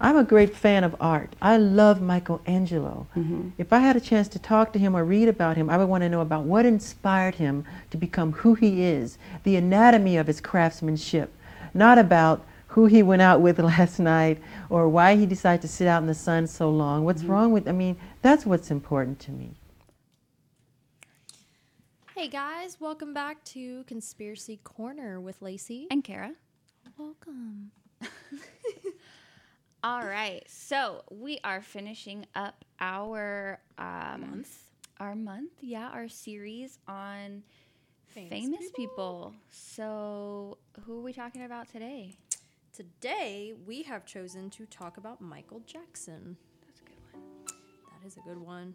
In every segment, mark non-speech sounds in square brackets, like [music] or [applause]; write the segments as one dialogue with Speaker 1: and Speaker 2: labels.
Speaker 1: I'm a great fan of art. I love Michelangelo. Mm-hmm. If I had a chance to talk to him or read about him, I would want to know about what inspired him to become who he is, the anatomy of his craftsmanship, not about who he went out with [laughs] last night or why he decided to sit out in the sun so long. What's mm-hmm. wrong with, I mean, that's what's important to me.
Speaker 2: Hey guys, welcome back to Conspiracy Corner with Laci.
Speaker 3: And Kara.
Speaker 2: Welcome. [laughs]
Speaker 3: All right. So we are finishing up our um,
Speaker 2: Month.
Speaker 3: Our month, yeah, our series on famous,
Speaker 2: Famous
Speaker 3: people. So who are we talking about today?
Speaker 2: Today we have chosen to talk about Michael Jackson.
Speaker 3: That's a good one.
Speaker 2: That is a good one.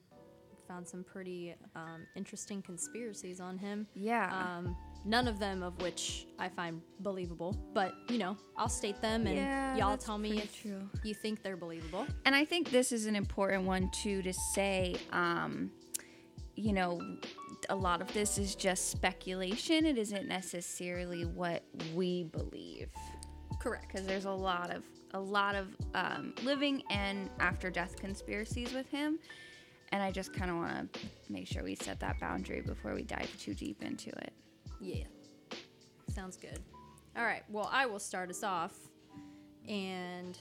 Speaker 2: Found some pretty um, interesting conspiracies on him.
Speaker 3: Yeah.
Speaker 2: Um, none of them of which I find believable, but you know, I'll state them and
Speaker 3: Yeah,
Speaker 2: y'all tell me if
Speaker 3: true.
Speaker 2: you think they're believable.
Speaker 3: And I think this is an important one too to say. Um, you know, a lot of this is just speculation. It isn't necessarily what we believe.
Speaker 2: Correct.
Speaker 3: because there's a lot of a lot of um, living and after death conspiracies with him and i just kind of want to make sure we set that boundary before we dive too deep into it
Speaker 2: Yeah. Sounds good. All right. Well, I will start us off and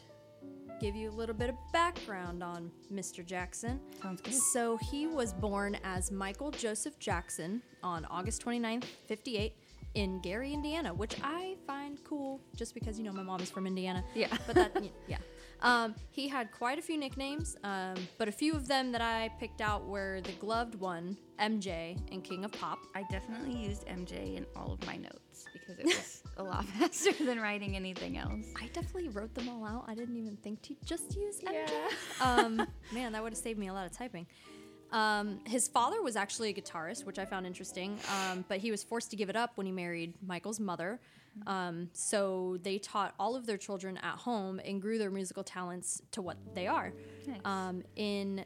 Speaker 2: give you a little bit of background on Mr. Jackson.
Speaker 3: sounds good
Speaker 2: So, he was born as Michael Joseph Jackson on August 29th, 58, in Gary, Indiana, which I find cool just because, you know, my mom is from Indiana.
Speaker 3: Yeah.
Speaker 2: But that, [laughs] yeah. Um, he had quite a few nicknames, um, but a few of them that I picked out were the gloved one, MJ, and King of Pop.
Speaker 3: i definitely used mj in all of my notes because it was a lot [laughs] faster than writing anything else
Speaker 2: I definitely wrote them all out. I didn't even think to just use MJ.
Speaker 3: Yeah.
Speaker 2: um, man, that would have saved me a lot of typing. Um, his father was actually a guitarist, which I found interesting, um, but he was forced to give it up when he married Michael's mother. Um, so they taught all of their children at home and grew their musical talents to what they are.
Speaker 3: Nice.
Speaker 2: Um, in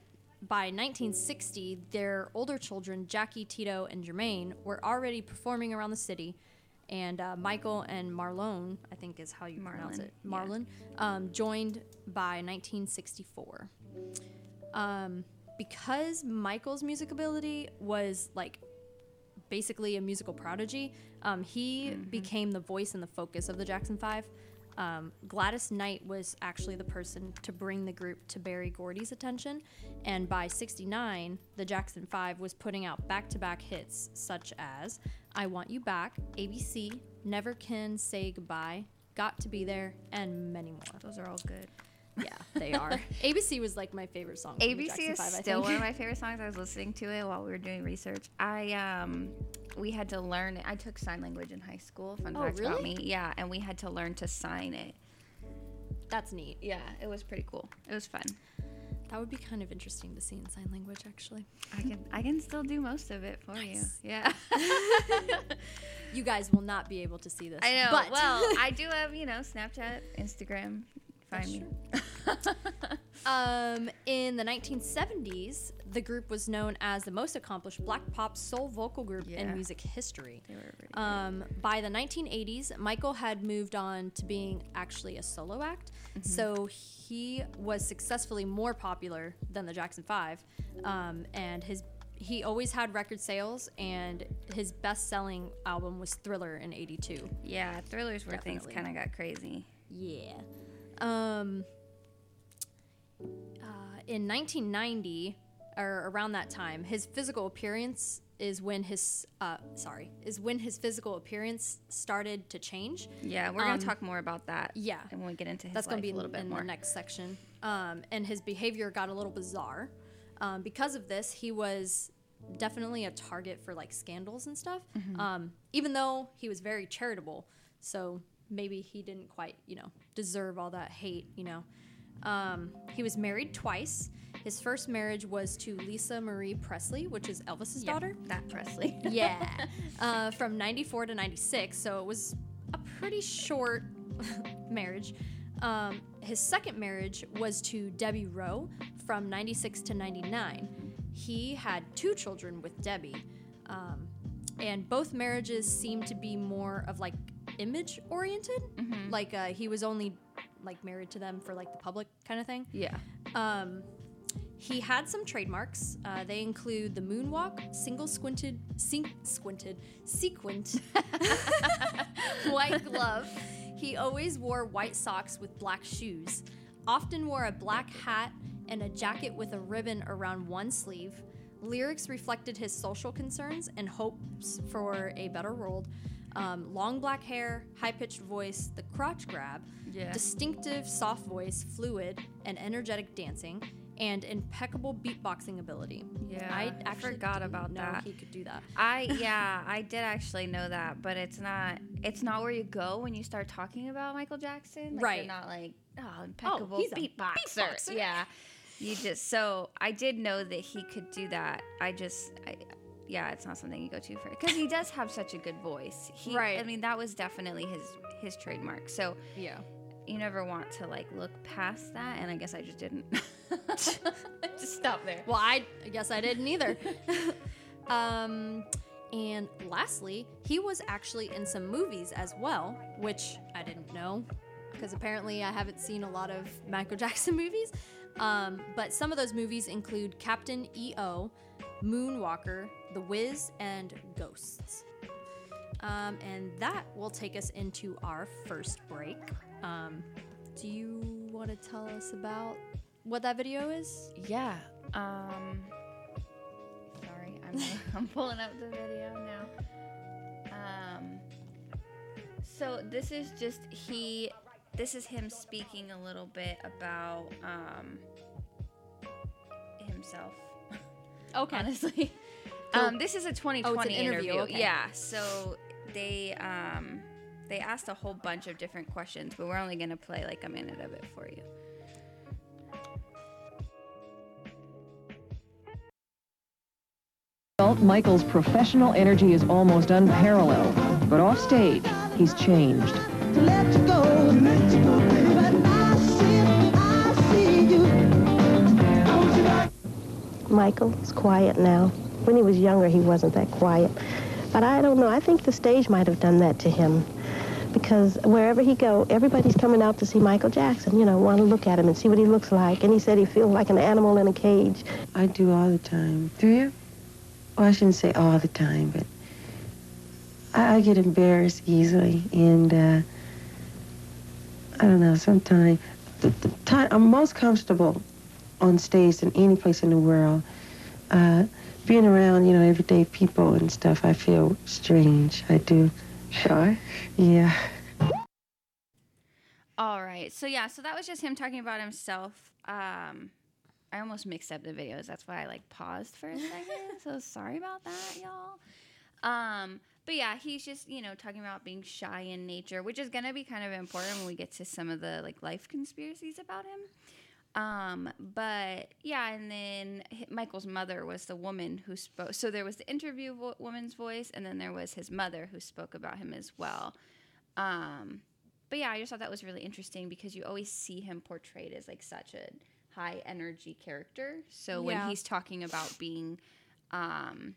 Speaker 2: by 1960, their older children, Jackie, Tito, and Jermaine, were already performing around the city. And uh, Michael and Marlon, I think is how you pronounce
Speaker 3: Marlon,
Speaker 2: it,
Speaker 3: yeah.
Speaker 2: Marlon, um, joined by 1964. Because Michael's music ability was like basically a musical prodigy, um, he
Speaker 3: Mm-hmm.
Speaker 2: became the voice and the focus of the Jackson Five. Um, Gladys Knight was actually the person to bring the group to Berry Gordy's attention, and by '69, the Jackson Five was putting out back-to-back hits such as "I Want You Back," "ABC," "Never Can Say Goodbye," "Got to Be There," and many more.
Speaker 3: those are all good
Speaker 2: Yeah, they are. [laughs] ABC was like my favorite song.
Speaker 3: ABC is
Speaker 2: 5, I
Speaker 3: still one of my [laughs] favorite songs. I was listening to it while we were doing research. I um, we had to learn. It. I took sign language in high school. Fun
Speaker 2: Oh,
Speaker 3: fact about me. Yeah, and we had to learn to sign it.
Speaker 2: That's neat.
Speaker 3: Yeah, it was pretty cool. It was fun.
Speaker 2: That would be kind of interesting to see in sign language, actually.
Speaker 3: I can I can still do most of it for
Speaker 2: Nice.
Speaker 3: you. Yeah. [laughs]
Speaker 2: You guys will not be able to see this.
Speaker 3: I know.
Speaker 2: But
Speaker 3: Well, I do have you know Snapchat, Instagram. Find
Speaker 2: That's
Speaker 3: me. [laughs]
Speaker 2: um, in the 1970s, the group was known as the most accomplished black pop soul vocal group in music history.
Speaker 3: They were really.
Speaker 2: Um, by the 1980s, Michael had moved on to being actually a solo act,
Speaker 3: Mm-hmm.
Speaker 2: so he was successfully more popular than the Jackson Five, um, and his he always had record sales, and his best-selling album was Thriller in '82.
Speaker 3: yeah, thrillers where things kind of got crazy.
Speaker 2: Yeah. Um, uh, in 1990, or around that time, his physical appearance is when his uh, sorry is when his physical appearance started to change.
Speaker 3: Yeah, we're gonna
Speaker 2: Um,
Speaker 3: talk more about that.
Speaker 2: yeah.
Speaker 3: and when we get into his
Speaker 2: That's
Speaker 3: life
Speaker 2: be
Speaker 3: a little bit
Speaker 2: in
Speaker 3: more.
Speaker 2: the next section. Um, and his behavior got a little bizarre. Um, because of this, he was definitely a target for like scandals and stuff.
Speaker 3: Mm-hmm.
Speaker 2: Um, even though he was very charitable, so maybe he didn't quite, you know, deserve all that hate. You know, um, he was married twice. His first marriage was to Lisa Marie Presley, which is Elvis's
Speaker 3: Yeah,
Speaker 2: daughter.
Speaker 3: that Presley. [laughs]
Speaker 2: Yeah, [laughs] uh, from 94 to 96, so it was a pretty short [laughs] marriage. Um, his second marriage was to Debbie Rowe from 96 to 99. He had two children with Debbie, um, and both marriages seemed to be more of like image oriented. Like uh, he was only like married to them for like the public kind of thing.
Speaker 3: Yeah.
Speaker 2: Um, he had some trademarks. Uh, they include the moonwalk, single squinted, sink, squinted, sequined, [laughs] white glove. He always wore white socks with black shoes. Often wore a black hat and a jacket with a ribbon around one sleeve. Lyrics reflected his social concerns and hopes for a better world. Um, long black hair, high pitched voice, the crotch grab,
Speaker 3: Yeah.
Speaker 2: distinctive soft voice, fluid, and energetic dancing, and impeccable beatboxing ability.
Speaker 3: Yeah,
Speaker 2: I
Speaker 3: I
Speaker 2: actually
Speaker 3: forgot
Speaker 2: didn't
Speaker 3: about
Speaker 2: know
Speaker 3: that.
Speaker 2: He could do that.
Speaker 3: I yeah, I did actually know that, but it's not it's not where you go when you start talking about Michael Jackson. Like,
Speaker 2: Right.
Speaker 3: You're not like oh impeccable
Speaker 2: he's a
Speaker 3: beatboxer.
Speaker 2: beatboxer.
Speaker 3: Yeah, you just so I did know that he could do that. I just I, yeah, it's not something you go to for because he does have such a good voice. He,
Speaker 2: Right.
Speaker 3: I mean, that was definitely his his trademark. So
Speaker 2: Yeah.
Speaker 3: you never want to like look past that, and I guess I just didn't. [laughs] just stop there.
Speaker 2: Well, I, I guess I didn't either. [laughs] um, and lastly, he was actually in some movies as well, which I didn't know because apparently I haven't seen a lot of Michael [laughs] Jackson movies. Um, but some of those movies include Captain EO, Moonwalker, The Wiz, and Ghosts. Um, and that will take us into our first break. Um, do you want to tell us about what that video is?
Speaker 3: Yeah. Um. Sorry, I'm [laughs] [laughs] I'm pulling up the video now. Um. So this is just he. This is him speaking a little bit about um himself.
Speaker 2: Okay.
Speaker 3: Honestly. Um. This is a 2020
Speaker 2: interview, okay.
Speaker 3: Yeah. So they um they asked a whole bunch of different questions, but we're only gonna play like a minute of it for you.
Speaker 4: Michael's professional energy is almost unparalleled, but off stage, he's changed.
Speaker 5: Michael is quiet now. When he was younger, he wasn't that quiet. But I don't know. I think the stage might have done that to him. Because wherever he go, everybody's coming out to see Michael Jackson, you know, want to look at him and see what he looks like. And he said he feels like an animal in a cage.
Speaker 6: I do all the time. Do you? Well, I shouldn't say all the time, but I, I get embarrassed easily, and uh, I don't know. Sometimes the, the time I'm most comfortable on stage than any place in the world. Uh, being around, you know, everyday people and stuff, I feel strange. I do.
Speaker 1: Shy?
Speaker 6: Yeah.
Speaker 3: All right. So yeah, so that was just him talking about himself. Um I almost mixed up the videos. That's why I like paused for a second. [laughs] so sorry about that, y'all. Um but yeah, he's just, you know, talking about being shy in nature, which is going to be kind of important when we get to some of the like life conspiracies about him. Um, but yeah, and then Michael's mother was the woman who spoke. So there was the interview vo- woman's voice, and then there was his mother who spoke about him as well. Um, but yeah, I just thought that was really interesting because you always see him portrayed as like such a high energy character. So when
Speaker 2: Yeah.
Speaker 3: he's talking about being, um,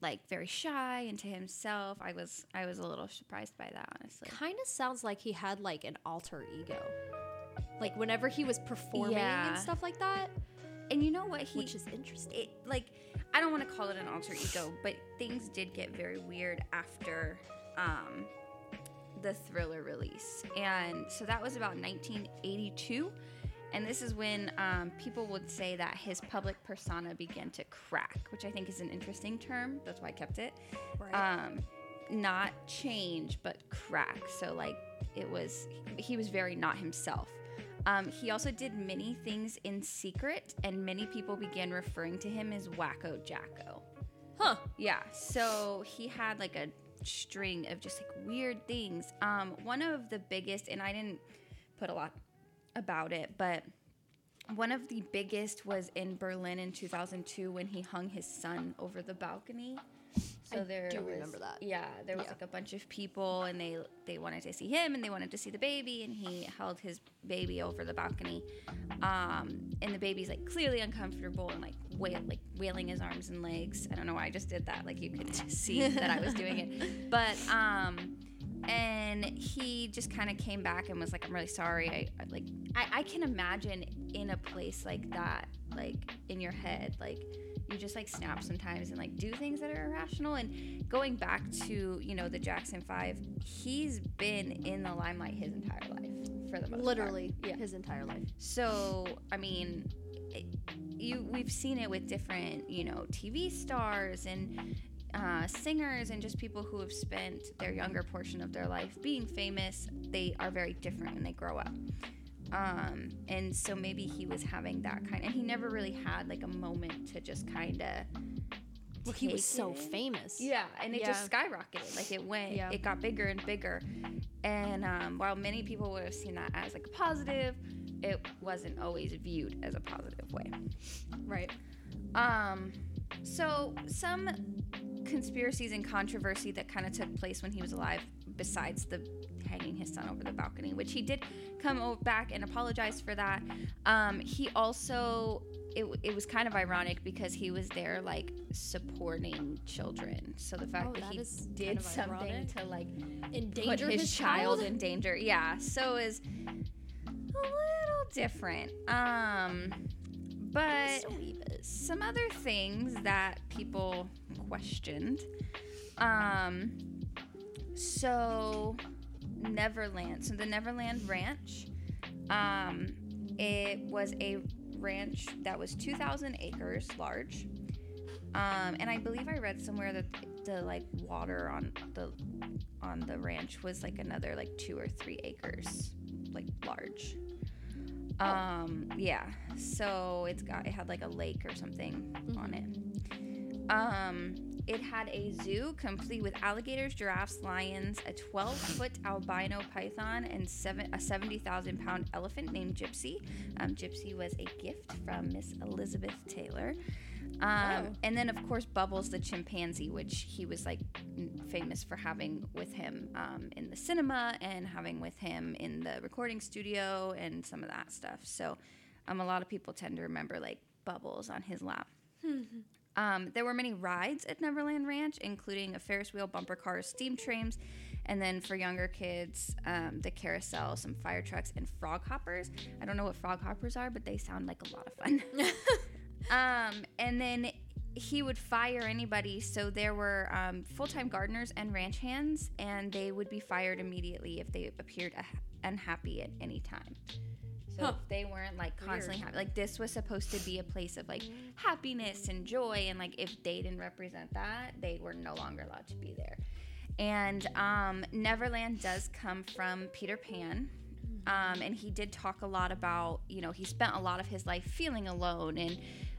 Speaker 3: like very shy and to himself, I was I was a little surprised by that honestly.
Speaker 2: Kind of sounds like he had like an alter ego. Like whenever he was performing
Speaker 3: Yeah.
Speaker 2: and stuff like that,
Speaker 3: And you know what he
Speaker 2: which is interesting.
Speaker 3: it like I don't want to call it an alter ego, but things did get very weird after um, the Thriller release, and so that was about 1982. And this is when um, people would say that his public persona began to crack, which I think is an interesting term. That's why I kept it.
Speaker 2: Right.
Speaker 3: Um, not change, but crack. So like it was, he was very not himself. Um, he also did many things in secret, and many people began referring to him as Wacko Jacko.
Speaker 2: Huh.
Speaker 3: Yeah, so he had like a string of just like weird things. Um, one of the biggest, and I didn't put a lot about it, but one of the biggest was in Berlin in 2002 when he hung his son over the balcony. So
Speaker 2: I
Speaker 3: there
Speaker 2: do
Speaker 3: was,
Speaker 2: remember that.
Speaker 3: Yeah, there was
Speaker 2: Yeah.
Speaker 3: like a bunch of people, and they they wanted to see him, and they wanted to see the baby, and he held his baby over the balcony, um, and the baby's like clearly uncomfortable and like wail like wailing his arms and legs. I don't know why I just did that. Like you could [laughs] see that I was doing it, [laughs] but um, and he just kind of came back and was like, "I'm really sorry." I, I like I, I can imagine in a place like that, like in your head, like you just like snap sometimes and like do things that are irrational. And going back to you know the Jackson Five, he's been in the limelight his entire life for the most part.
Speaker 2: Literally,
Speaker 3: yeah.
Speaker 2: his entire life.
Speaker 3: So, I mean, it, you we've seen it with different, you know, TV stars and uh, singers and just people who have spent their younger portion of their life being famous. They are very different when they grow up. Um, and so maybe he was having that kind, and he never really had like a moment to just kind of.
Speaker 2: Well, he was so famous.
Speaker 3: Yeah, and it
Speaker 2: Yeah.
Speaker 3: just skyrocketed. Like it went,
Speaker 2: Yeah.
Speaker 3: it got bigger and bigger. And um, while many people would have seen that as like a positive, it wasn't always viewed as a positive way.
Speaker 2: Right.
Speaker 3: Um, so some conspiracies and controversy that kind of took place when he was alive, besides the hanging his son over the balcony, which he did come back and apologize for that. Um, he also it, it was kind of ironic because he was there like supporting children. So the fact
Speaker 2: Oh,
Speaker 3: that,
Speaker 2: that
Speaker 3: he
Speaker 2: is kind
Speaker 3: did
Speaker 2: of
Speaker 3: something
Speaker 2: ironic.
Speaker 3: to like
Speaker 2: Endanger
Speaker 3: put his,
Speaker 2: his
Speaker 3: child
Speaker 2: child?
Speaker 3: in danger. Yeah, so is a little different. Um, but some other things that people questioned. Um, so Neverland. So the Neverland Ranch. Um, it was a ranch that was 2,000 acres large. Um, and I believe I read somewhere that the like water on the on the ranch was like another like two or three acres, like large. Um, yeah. So it's got it had like a lake or something on it. Um, it had a zoo complete with alligators, giraffes, lions, a 12 foot albino python, and seven, a 70,000 pound elephant named Gypsy. Um, Gypsy was a gift from Miss Elizabeth Taylor. Um,
Speaker 2: Oh.
Speaker 3: And then, of course, Bubbles the chimpanzee, which he was like famous for having with him um, in the cinema and having with him in the recording studio and some of that stuff. So, um, a lot of people tend to remember like Bubbles on his lap. Um, there were many rides at Neverland Ranch, including a Ferris wheel, bumper cars, steam trains, and then for younger kids, um, the carousel, some fire trucks, and frog hoppers. I don't know what frog hoppers are, but they sound like a lot of fun. [laughs] um, and then he would fire anybody. So there were um, full time gardeners and ranch hands, and they would be fired immediately if they appeared unhappy at any time. So
Speaker 2: Huh.
Speaker 3: if they weren't like constantly happy, like this was supposed to be a place of like happiness and joy, and like if they didn't represent that, they were no longer allowed to be there. And um, Neverland does come from Peter Pan. Um, and he did talk a lot about, you know, he spent a lot of his life feeling alone and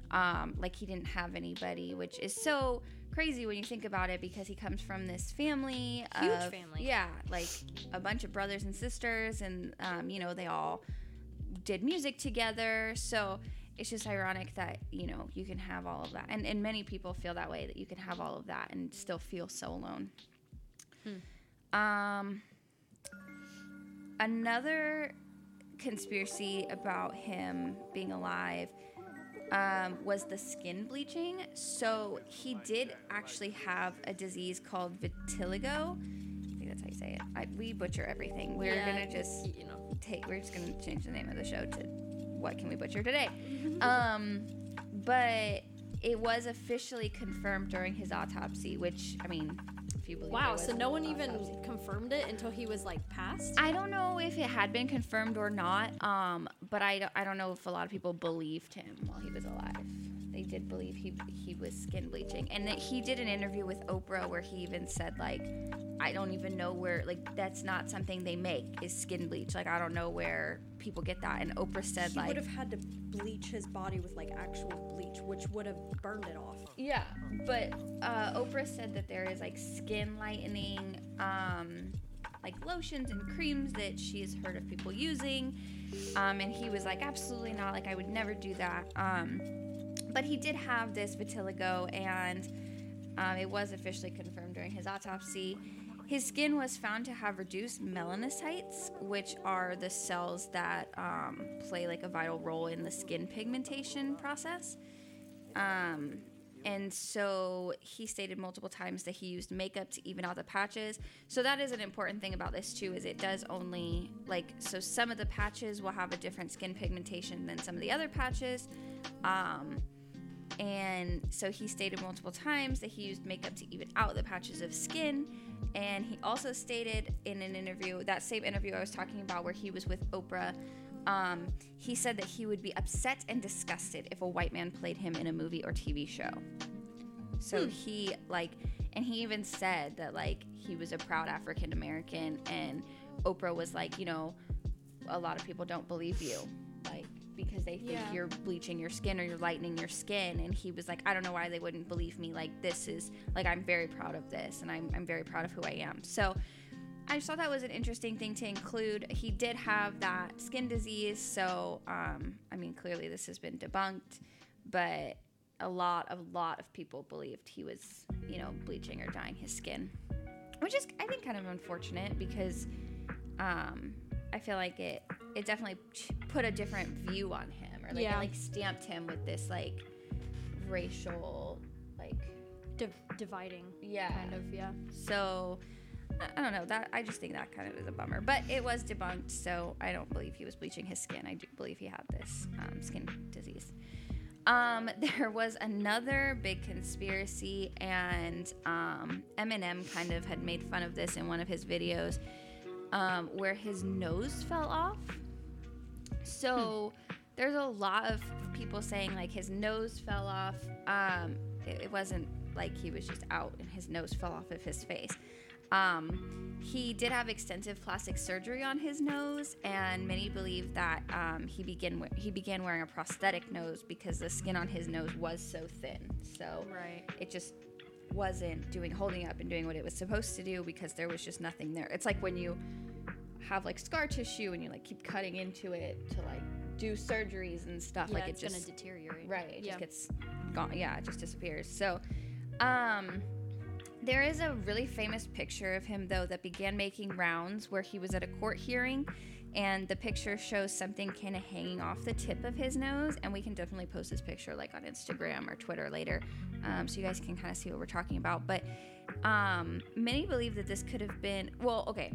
Speaker 3: um, like he didn't have anybody, which is so crazy when you think about it because he comes from this family.
Speaker 2: Huge
Speaker 3: of-
Speaker 2: family.
Speaker 3: Yeah, like a bunch of brothers and sisters, and, um, you know, they all did music together. So it's just ironic that, you know, you can have all of that. And, and many people feel that way that you can have all of that and still feel so alone. Um, another conspiracy about him being alive um, was the skin bleaching. So he did actually have a disease called vitiligo. I think that's how you say it. I, we butcher everything. We're
Speaker 2: Yeah,
Speaker 3: gonna just
Speaker 2: you know.
Speaker 3: Take. We're just gonna change the name of the show to "What Can We Butcher Today." um, but it was officially confirmed during his autopsy, which I mean, if you believe.
Speaker 2: Wow. So no one even
Speaker 3: autopsy.
Speaker 2: confirmed it until he was like passed.
Speaker 3: I don't know if it had been confirmed or not, um, but I I don't know if a lot of people believed him while he was alive. They did believe he he was skin bleaching, and that he did an interview with Oprah where he even said like, I don't even know where like that's not something they make is skin bleach. Like I don't know where people get that. And Oprah said like
Speaker 2: he
Speaker 3: like,
Speaker 2: would have had to bleach his body with like actual bleach, which would have burned it off.
Speaker 3: Yeah, but uh, Oprah said that there is like skin lightening, um, like lotions and creams that she's heard of people using. Um, and he was like, absolutely not. Like, I would never do that. Um, but he did have this vitiligo, and um, it was officially confirmed during his autopsy. His skin was found to have reduced melanocytes, which are the cells that um, play like a vital role in the skin pigmentation process. Um, and so he stated multiple times that he used makeup to even out the patches. So that is an important thing about this too, is it does only like so some of the patches will have a different skin pigmentation than some of the other patches. Um, and so he stated multiple times that he used makeup to even out the patches of skin. And he also stated in an interview, that same interview I was talking about, where he was with Oprah, um, he said that he would be upset and disgusted if a white man played him in a movie or TV show. So he, like, and he even said that, like, he was a proud African American, and Oprah was like, you know, a lot of people don't believe you. Like, because they think
Speaker 2: Yeah.
Speaker 3: you're bleaching your skin or you're lightening your skin. And he was like, I don't know why they wouldn't believe me. Like, this is, like, I'm very proud of this and I'm, I'm very proud of who I am. So I just thought that was an interesting thing to include. He did have that skin disease. So, um, I mean, clearly this has been debunked, but a lot, a lot of people believed he was, you know, bleaching or dyeing his skin, which is, I think, kind of unfortunate because um, I feel like it it definitely put a different view on him, or like
Speaker 2: Yeah.
Speaker 3: it like stamped him with this like racial like
Speaker 2: Div- dividing.
Speaker 3: yeah
Speaker 2: Kind of, yeah.
Speaker 3: So I- I don't know that I just think that kind of is a bummer, but it was debunked, so I don't believe he was bleaching his skin. I do believe he had this um, skin disease. Um, [laughs] there was another big conspiracy, and um, Eminem kind of had made fun of this in one of his videos, um, where his nose fell off. So there's a lot of people saying like his nose fell off. Um, it, it wasn't like he was just out and his nose fell off of his face. Um, he did have extensive plastic surgery on his nose, and many believe that um, he began he began wearing a prosthetic nose because the skin on his nose was so thin. So
Speaker 2: Right.
Speaker 3: it just wasn't doing holding up and doing what it was supposed to do because there was just nothing there. It's like when you have like scar tissue and you like keep cutting into it to like do surgeries and stuff.
Speaker 2: Yeah,
Speaker 3: like it
Speaker 2: it's
Speaker 3: just
Speaker 2: gonna deteriorate.
Speaker 3: right it
Speaker 2: Yeah.
Speaker 3: just gets gone yeah it just disappears so um there is a really famous picture of him though that began making rounds where he was at a court hearing and the picture shows something kind of hanging off the tip of his nose and we can definitely post this picture like on instagram or twitter later um, so you guys can kind of see what we're talking about but um, many believe that this could have been well okay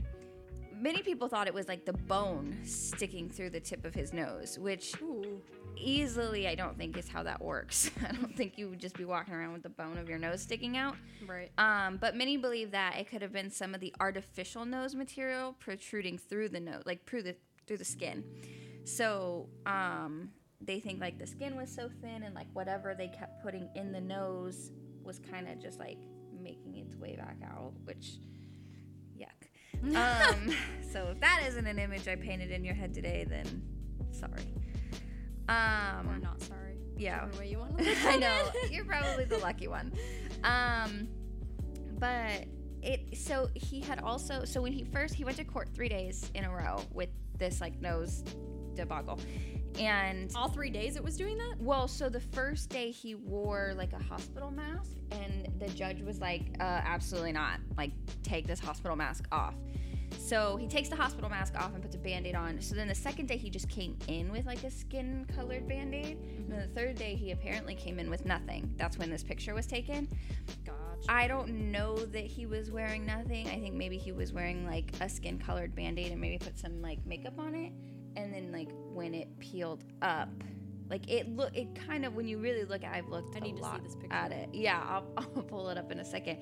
Speaker 3: many people thought it was like the bone sticking through the tip of his nose which easily I don't think is how that works. [laughs] I don't think you would just be walking around with the bone of your nose sticking out.
Speaker 2: Right.
Speaker 3: Um, but many believe that it could have been some of the artificial nose material protruding through the nose, like through the through the skin. So um, they think like the skin was so thin and like whatever they kept putting in the nose was kind of just like making its way back out, which. [laughs] um, so if that isn't an image I painted in your head today, then sorry. Um,
Speaker 2: Or not sorry.
Speaker 3: yeah.
Speaker 2: Way you want to [laughs]
Speaker 3: I know [laughs] you're probably the lucky one. Um, but it so he had also so when he first he went to court three days in a row with this like nose debacle, and
Speaker 2: All three days it was doing that?
Speaker 3: well, so the first day he wore like a hospital mask, and the judge was like, uh, absolutely not. Like, take this hospital mask off. So he takes the hospital mask off and puts a band aid on. So then the second day he just came in with like a skin colored band aid. And then the third day he apparently came in with nothing. That's when this picture was taken.
Speaker 2: Gotcha.
Speaker 3: I don't know that he was wearing nothing. I think maybe he was wearing like a skin colored band aid and maybe put some like makeup on it. And then like when it peeled up, like it look it kind of when you really look at I've looked
Speaker 2: I need
Speaker 3: a
Speaker 2: to see
Speaker 3: lot
Speaker 2: this picture.
Speaker 3: at it. Yeah, I'll, [laughs] I'll pull it up in a second.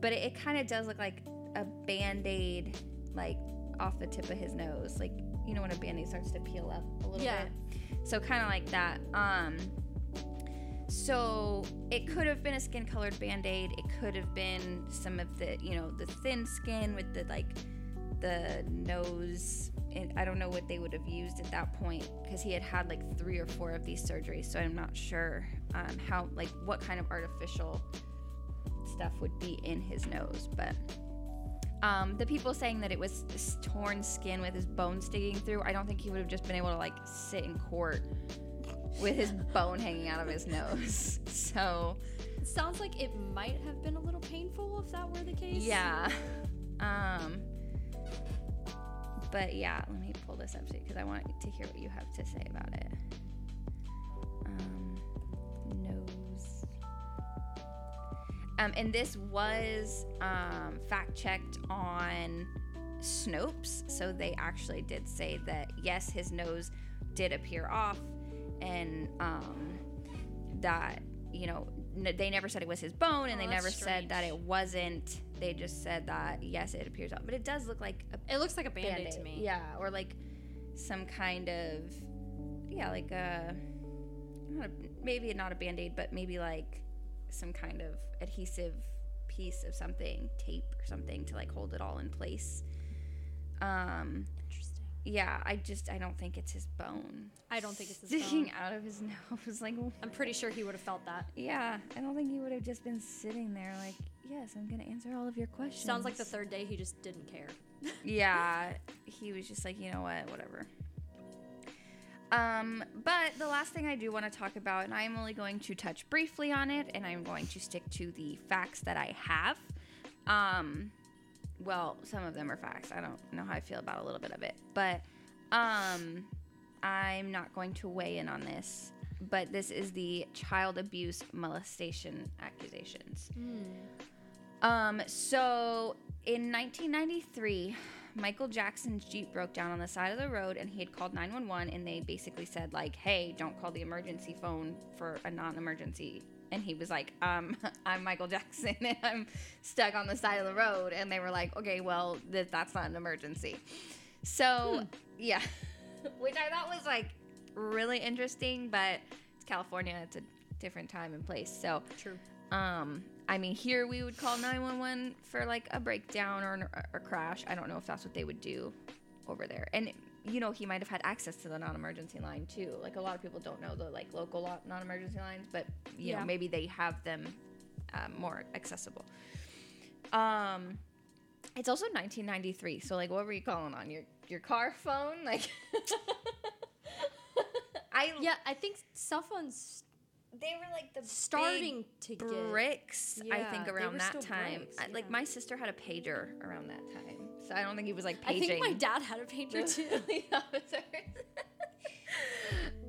Speaker 3: But it, it kind of does look like a band aid like off the tip of his nose. Like you know when a band aid starts to peel up a little
Speaker 2: Yeah.
Speaker 3: bit. So kind of like that. Um so it could have been a skin colored band-aid it could have been some of the you know the thin skin with the like the nose and i don't know what they would have used at that point because he had had like three or four of these surgeries so i'm not sure um, how like what kind of artificial stuff would be in his nose but um, the people saying that it was this torn skin with his bone sticking through i don't think he would have just been able to like sit in court with his [laughs] bone hanging out of his nose. [laughs] So,
Speaker 2: It sounds like it might have been a little painful if that were the case.
Speaker 3: yeah. Um but yeah, let me pull this up because I want to hear what you have to say about it. Um nose Um, and this was um, fact checked on Snopes. So they actually did say that, yes, his nose did appear off and um, that, you know, they never said it was his bone and
Speaker 2: Oh,
Speaker 3: they never said that it wasn't. They just said that, yes, it appears off. But it does look like a
Speaker 2: It looks like a band aid to
Speaker 3: Band-Aid.
Speaker 2: me.
Speaker 3: Yeah, or like some kind of yeah, like a, not a maybe not a band-aid, but maybe like some kind of adhesive piece of something, tape or something to like hold it all in place. Um. Yeah, I just I don't think it's his bone
Speaker 2: I don't think it's his
Speaker 3: sticking
Speaker 2: bone.
Speaker 3: out of his [laughs] nose. Like
Speaker 2: I'm pretty sure he would have felt that.
Speaker 3: yeah, I don't think he would have just been sitting there like, yes, I'm gonna answer all of your questions.
Speaker 2: Sounds like the third day he just didn't care. [laughs]
Speaker 3: yeah, he was just like, you know what, whatever. Um, but the last thing I do want to talk about, and I'm only going to touch briefly on it, and I'm going to stick to the facts that I have. Um, well, some of them are facts. I don't know how I feel about a little bit of it, but um, I'm not going to weigh in on this. But this is the child abuse molestation accusations. Um, so in 1993, Michael Jackson's Jeep broke down on the side of the road and he had called 911 and they basically said like, "Hey, don't call the emergency phone for a non-emergency." And he was like, "Um, [laughs] I'm Michael Jackson [laughs] and I'm stuck on the side of the road." And they were like, "Okay, well, th- that's not an emergency." So, yeah. [laughs] Which I thought was like really interesting, but it's California, it's a different time and place. So,
Speaker 2: True.
Speaker 3: um, I mean, here we would call 911 for like a breakdown or an- a crash. I don't know if that's what they would do over there. And you know, he might have had access to the non-emergency line too. Like a lot of people don't know the like local non-emergency lines, but you know, maybe they have them um, more accessible. Um, it's also 1993, so like, what were you calling on your your car phone? Like, I [laughs]
Speaker 2: Yeah, I think cell phones
Speaker 3: they were like the
Speaker 2: starting to get
Speaker 3: bricks. I think around that time,
Speaker 2: bricks,
Speaker 3: I- like my sister had a pager around that time, so I don't think he was like paging.
Speaker 2: I think my dad had a pager [laughs] too.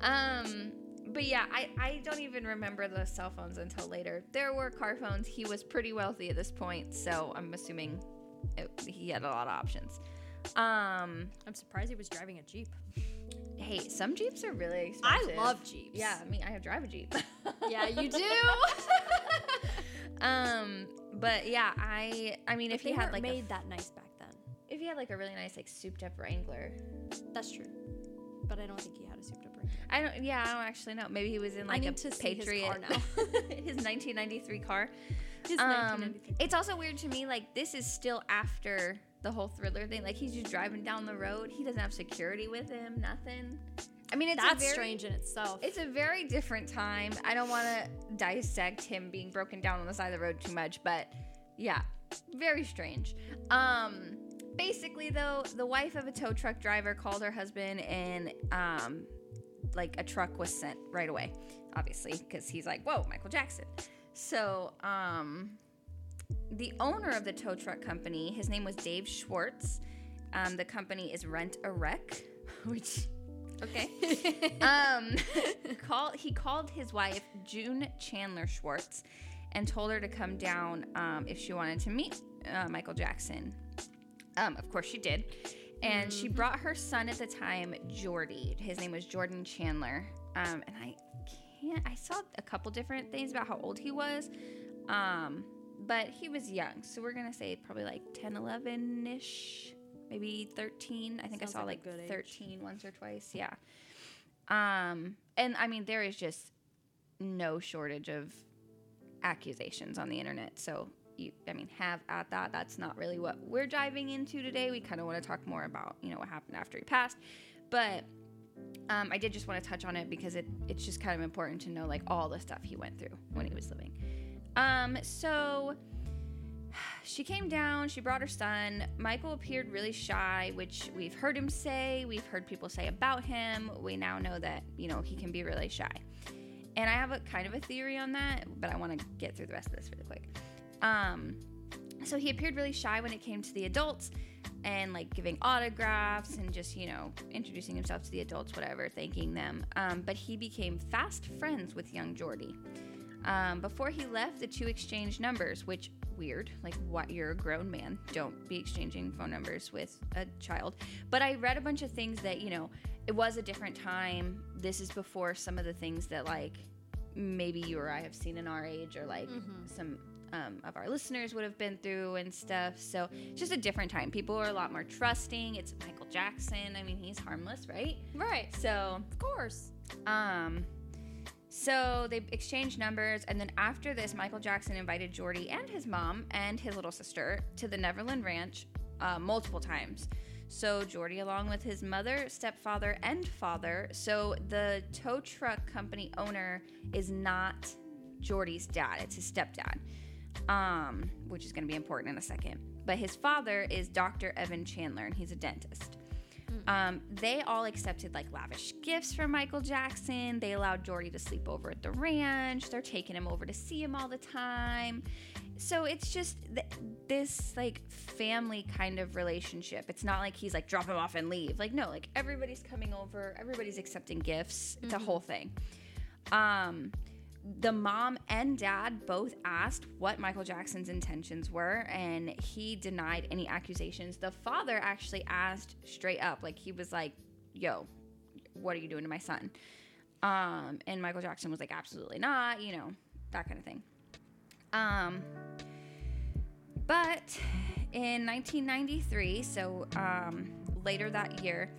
Speaker 2: [laughs]
Speaker 3: um, but yeah, I I don't even remember the cell phones until later. There were car phones. He was pretty wealthy at this point, so I'm assuming it, he had a lot of options. Um,
Speaker 2: I'm surprised he was driving a Jeep.
Speaker 3: Hey, some Jeeps are really expensive.
Speaker 2: I love Jeeps.
Speaker 3: Yeah, me, I have drive a Jeep. [laughs]
Speaker 2: Yeah, you do. [laughs]
Speaker 3: um, but yeah, I I mean, if he had like
Speaker 2: made
Speaker 3: a,
Speaker 2: that nice back then.
Speaker 3: if he had like a really nice like souped up Wrangler,
Speaker 2: That's true. But I don't think he had a souped up Wrangler.
Speaker 3: I don't. Yeah, I don't actually know. Maybe he was in
Speaker 2: I
Speaker 3: like a
Speaker 2: need to see his
Speaker 3: Patriot,
Speaker 2: car now. [laughs]
Speaker 3: his 1993 car.
Speaker 2: His
Speaker 3: Um,
Speaker 2: 1993.
Speaker 3: it's also weird to me. Like this is still after the whole thriller thing. Like he's just driving down the road. He doesn't have security with him. Nothing. I mean, it's
Speaker 2: That's
Speaker 3: very,
Speaker 2: strange in itself.
Speaker 3: It's a very different time. I don't want to dissect him being broken down on the side of the road too much, but yeah, very strange. Um, basically, though, the wife of a tow truck driver called her husband, and um, like a truck was sent right away, obviously, because he's like, "Whoa, Michael Jackson." So, um, the owner of the tow truck company, his name was Dave Schwartz. Um, the company is Rent a Wreck, [laughs] which okay. [laughs] um, [laughs] call he called his wife June Chandler Schwartz and told her to come down um, if she wanted to meet uh, Michael Jackson. Um, of course she did, and she brought her son at the time, Jordy. His name was Jordan Chandler, um, and I can't. I saw a couple different things about how old he was. Um, but he was young, so we're gonna say probably like 10, 11 ish, maybe 13. I think
Speaker 2: Sounds
Speaker 3: I saw
Speaker 2: like
Speaker 3: like,
Speaker 2: a good age.
Speaker 3: 13 once or twice. Yeah. Um, and I mean, there is just no shortage of accusations on the internet. So you, I mean, have at that. That's not really what we're diving into today. We kind of want to talk more about, you know, what happened after he passed. But um, I did just want to touch on it because it, it's just kind of important to know like all the stuff he went through when he was living. Um, so she came down, she brought her son. Michael appeared really shy, which we've heard him say, we've heard people say about him. We now know that, you know, he can be really shy. And I have a kind of a theory on that, but I want to get through the rest of this really quick. Um, so he appeared really shy when it came to the adults and like giving autographs and just, you know, introducing himself to the adults, whatever, thanking them. Um, but he became fast friends with young Jordy. Um, before he left, the two exchanged numbers, which weird. Like, what? You're a grown man. Don't be exchanging phone numbers with a child. But I read a bunch of things that you know, it was a different time. This is before some of the things that like maybe you or I have seen in our age, or like some um, of our listeners would have been through and stuff. So it's just a different time. People are a lot more trusting. It's Michael Jackson. I mean, he's harmless, right?
Speaker 2: Right.
Speaker 3: So
Speaker 2: Of course.
Speaker 3: um, so they exchanged numbers, and then after this, Michael Jackson invited Jordy and his mom and his little sister to the Neverland Ranch uh, multiple times. So Jordy, along with his mother, stepfather, and father. So the tow truck company owner is not Jordy's dad; it's his stepdad, um, which is going to be important in a second. But his father is Dr. Evan Chandler, and he's a dentist. Um, they all accepted like lavish gifts from Michael Jackson. They allowed Jordy to sleep over at the ranch. They're taking him over to see him all the time. So it's just th- this like family kind of relationship. It's not like he's like drop him off and leave. Like no, like everybody's coming over, everybody's accepting gifts. It's a whole thing. Um, the mom and dad both asked what Michael Jackson's intentions were, and he denied any accusations. The father actually asked straight up, like he was like, "Yo, what are you doing to my son?" Um, and Michael Jackson was like, "Absolutely not," you know, that kind of thing. Um, but in 1993, so um, later that year,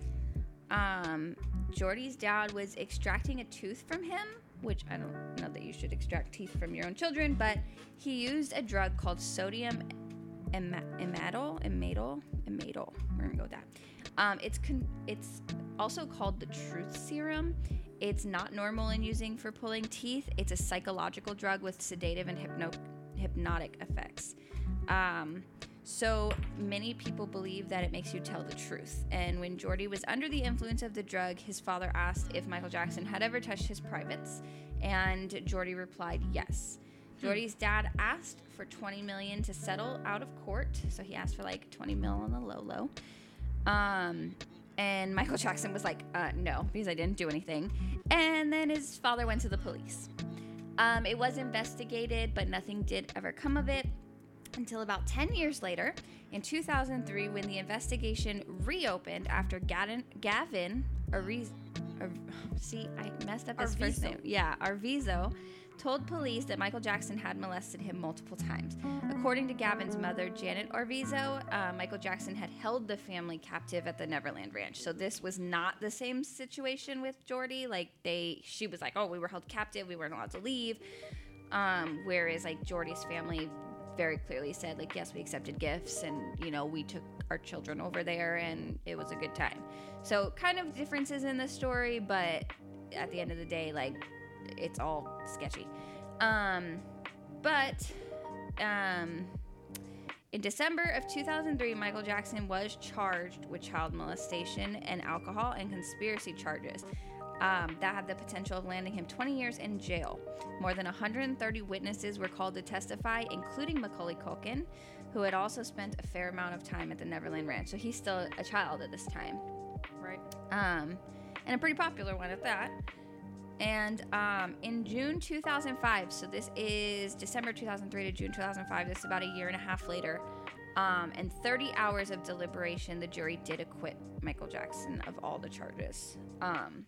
Speaker 3: um, Jordy's dad was extracting a tooth from him, which I don't know that you should extract teeth from your own children, but he used a drug called sodium ima- imadol, imadol, imadol. We're gonna go with that. Um, it's con- it's also called the truth serum. It's not normal in using for pulling teeth. It's a psychological drug with sedative and hypno- hypnotic effects. Um, so many people believe that it makes you tell the truth. And when Jordy was under the influence of the drug, his father asked if Michael Jackson had ever touched his privates, and Jordy replied yes. Jordy's dad asked for 20 million to settle out of court, so he asked for like 20 mil on the low low. Um, and Michael Jackson was like, uh, no, because I didn't do anything. And then his father went to the police. Um, it was investigated, but nothing did ever come of it until about 10 years later, in 2003, when the investigation reopened after Gavin, Gavin Ariz, Ar- see, I messed up his first
Speaker 2: Arvizo.
Speaker 3: name. Yeah, Arvizo told police that Michael Jackson had molested him multiple times. According to Gavin's mother, Janet Arvizo, uh, Michael Jackson had held the family captive at the Neverland Ranch. So this was not the same situation with Jordy. Like they, she was like, "Oh, we were held captive. We weren't allowed to leave." Um, whereas like Jordy's family very clearly said like yes we accepted gifts and you know we took our children over there and it was a good time so kind of differences in the story but at the end of the day like it's all sketchy um but um in December of 2003, Michael Jackson was charged with child molestation and alcohol and conspiracy charges. Um, that had the potential of landing him 20 years in jail. More than 130 witnesses were called to testify, including Macaulay Culkin, who had also spent a fair amount of time at the Neverland Ranch. So he's still a child at this time.
Speaker 2: Right.
Speaker 3: Um, and a pretty popular one at that. And um, in June 2005, so this is December 2003 to June 2005, this is about a year and a half later, um, and 30 hours of deliberation, the jury did acquit Michael Jackson of all the charges. Um,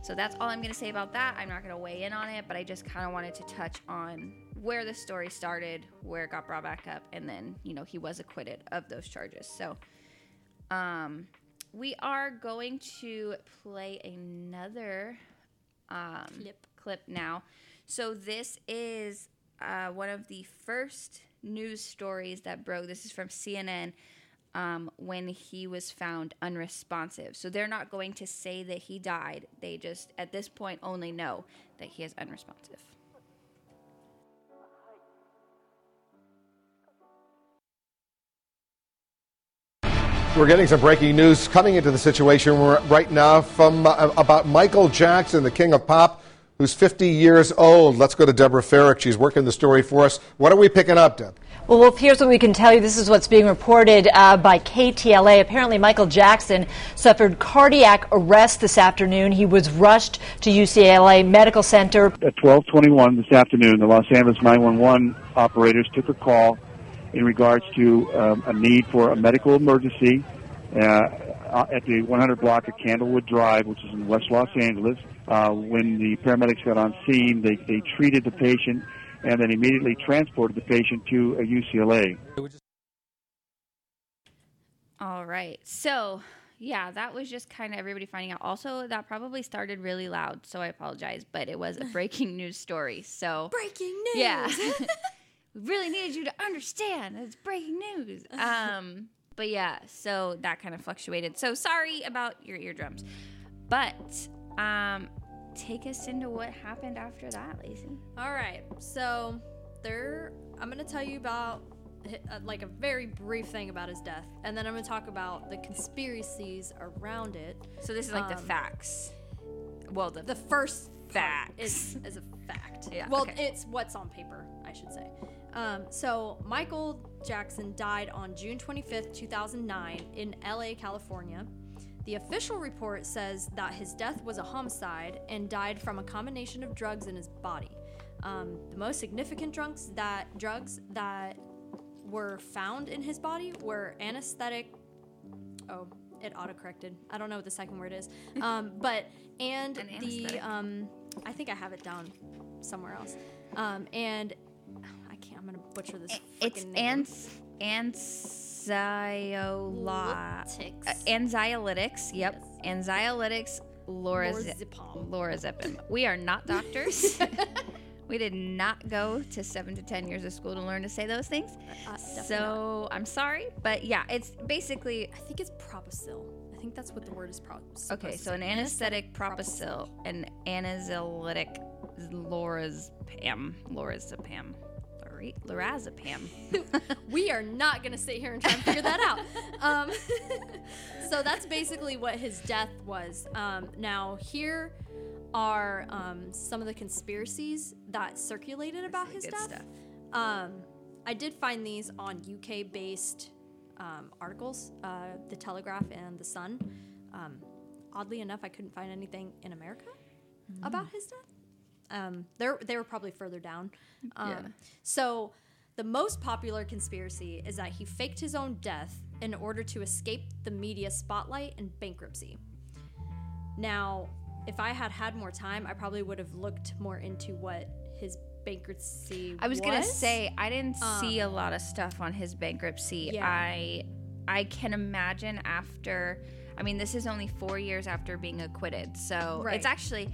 Speaker 3: so that's all I'm going to say about that. I'm not going to weigh in on it, but I just kind of wanted to touch on where the story started, where it got brought back up, and then, you know, he was acquitted of those charges. So um, we are going to play another um,
Speaker 2: Clip.
Speaker 3: clip now. So this is uh, one of the first news stories that broke. This is from CNN. Um, when he was found unresponsive. So they're not going to say that he died. They just, at this point, only know that he is unresponsive.
Speaker 7: We're getting some breaking news coming into the situation right now from uh, about Michael Jackson, the king of pop, who's 50 years old. Let's go to Deborah Feyerick. She's working the story for us. What are we picking up, Deb?
Speaker 8: Well, Wolf, here's what we can tell you. This is what's being reported uh, by KTLA. Apparently, Michael Jackson suffered cardiac arrest this afternoon. He was rushed to UCLA Medical Center.
Speaker 9: At 12:21 this afternoon, the Los Angeles 911 operators took a call in regards to um, a need for a medical emergency uh, at the 100 block of Candlewood Drive, which is in West Los Angeles. Uh, when the paramedics got on scene, they, they treated the patient and then immediately transported the patient to a UCLA.
Speaker 3: All right. So, yeah, that was just kind of everybody finding out. Also, that probably started really loud, so I apologize, but it was a [laughs] breaking news story. So,
Speaker 2: breaking news.
Speaker 3: Yeah. [laughs] we [laughs] really needed you to understand it's breaking news. Um, but yeah, so that kind of fluctuated. So, sorry about your eardrums. But um take us into what happened after that, Laci.
Speaker 2: All right. So there, I'm gonna tell you about uh, like a very brief thing about his death, and then I'm gonna talk about the conspiracies around it.
Speaker 3: So this is like the
Speaker 2: Um,
Speaker 3: facts. Well, the
Speaker 2: The first fact
Speaker 3: Facts.
Speaker 2: is, is a fact. [laughs]
Speaker 3: Yeah,
Speaker 2: Well,
Speaker 3: okay.
Speaker 2: it's what's on paper, I should say. Um, so Michael Jackson died on June 25th, 2009, in LA, California. The official report says that his death was a homicide and died from a combination of drugs in his body. Um, the most significant drugs that drugs that were found in his body were anesthetic. Oh, it autocorrected. I don't know what the second word is. [laughs] Um, but and
Speaker 3: An
Speaker 2: the um, I think I have it down somewhere else. Um, and I can't. I'm gonna butcher this.
Speaker 3: it's
Speaker 2: ants. name.
Speaker 3: Ans anxiola
Speaker 2: Lytics.
Speaker 3: uh, anxiolytics. Yep, anxiolytics. Lorazepam.
Speaker 2: Lorazepam. [laughs]
Speaker 3: We are not doctors. [laughs] we did not go to seven to ten years of school to learn to say those things.
Speaker 2: Uh, not.
Speaker 3: so I'm sorry, but yeah, it's basically
Speaker 2: I think it's Propicil. I think that's what the word is. Pro-
Speaker 3: okay. So an anesthetic propicil, an anaxylytic lorazepam, lorazepam, Lora- lorazepam. [laughs]
Speaker 2: we are not going to sit here and try and figure that out. Um, [laughs] so that's basically what his death was. Um, now, here are um, some of the conspiracies that circulated about his death. Um, I did find these on UK based um, articles, uh, The Telegraph and The Sun. Um, oddly enough, I couldn't find anything in America about his death. Um, they're, they were probably further down. Um,
Speaker 3: Yeah.
Speaker 2: So, the most popular conspiracy is that he faked his own death in order to escape the media spotlight and bankruptcy. Now, if I had had more time, I probably would have looked more into what his bankruptcy was.
Speaker 3: I was gonna say I didn't see a lot of stuff on his bankruptcy.
Speaker 2: Yeah.
Speaker 3: I I can imagine after. I mean, this is only four years after being acquitted, so
Speaker 2: Right.
Speaker 3: it's actually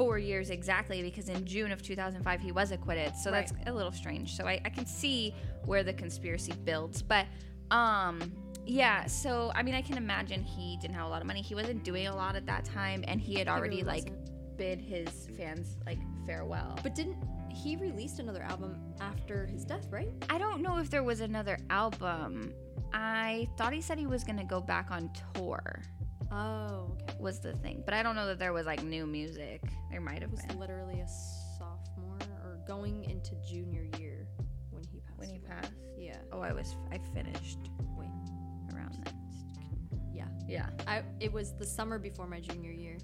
Speaker 3: four years exactly because in June of 2005 he was acquitted. So that's a little strange. So I, I can see where the conspiracy builds, but um. Yeah, so I mean, I can imagine he didn't have a lot of money. He wasn't doing a lot at that time, and he had already
Speaker 2: really
Speaker 3: like
Speaker 2: wasn't.
Speaker 3: bid his fans like farewell.
Speaker 2: But didn't he released another album after his death, right?
Speaker 3: I don't know if there was another album. I thought he said he was gonna go back on tour.
Speaker 2: Oh, okay.
Speaker 3: Was the thing, but I don't know that there was like new music. There might have been.
Speaker 2: was literally a sophomore or going into junior year when he passed.
Speaker 3: when he
Speaker 2: away.
Speaker 3: passed.
Speaker 2: Yeah.
Speaker 3: Oh, I was I finished
Speaker 2: Wait.
Speaker 3: around then.
Speaker 2: Yeah.
Speaker 3: Yeah,
Speaker 2: I it was the summer before my junior year.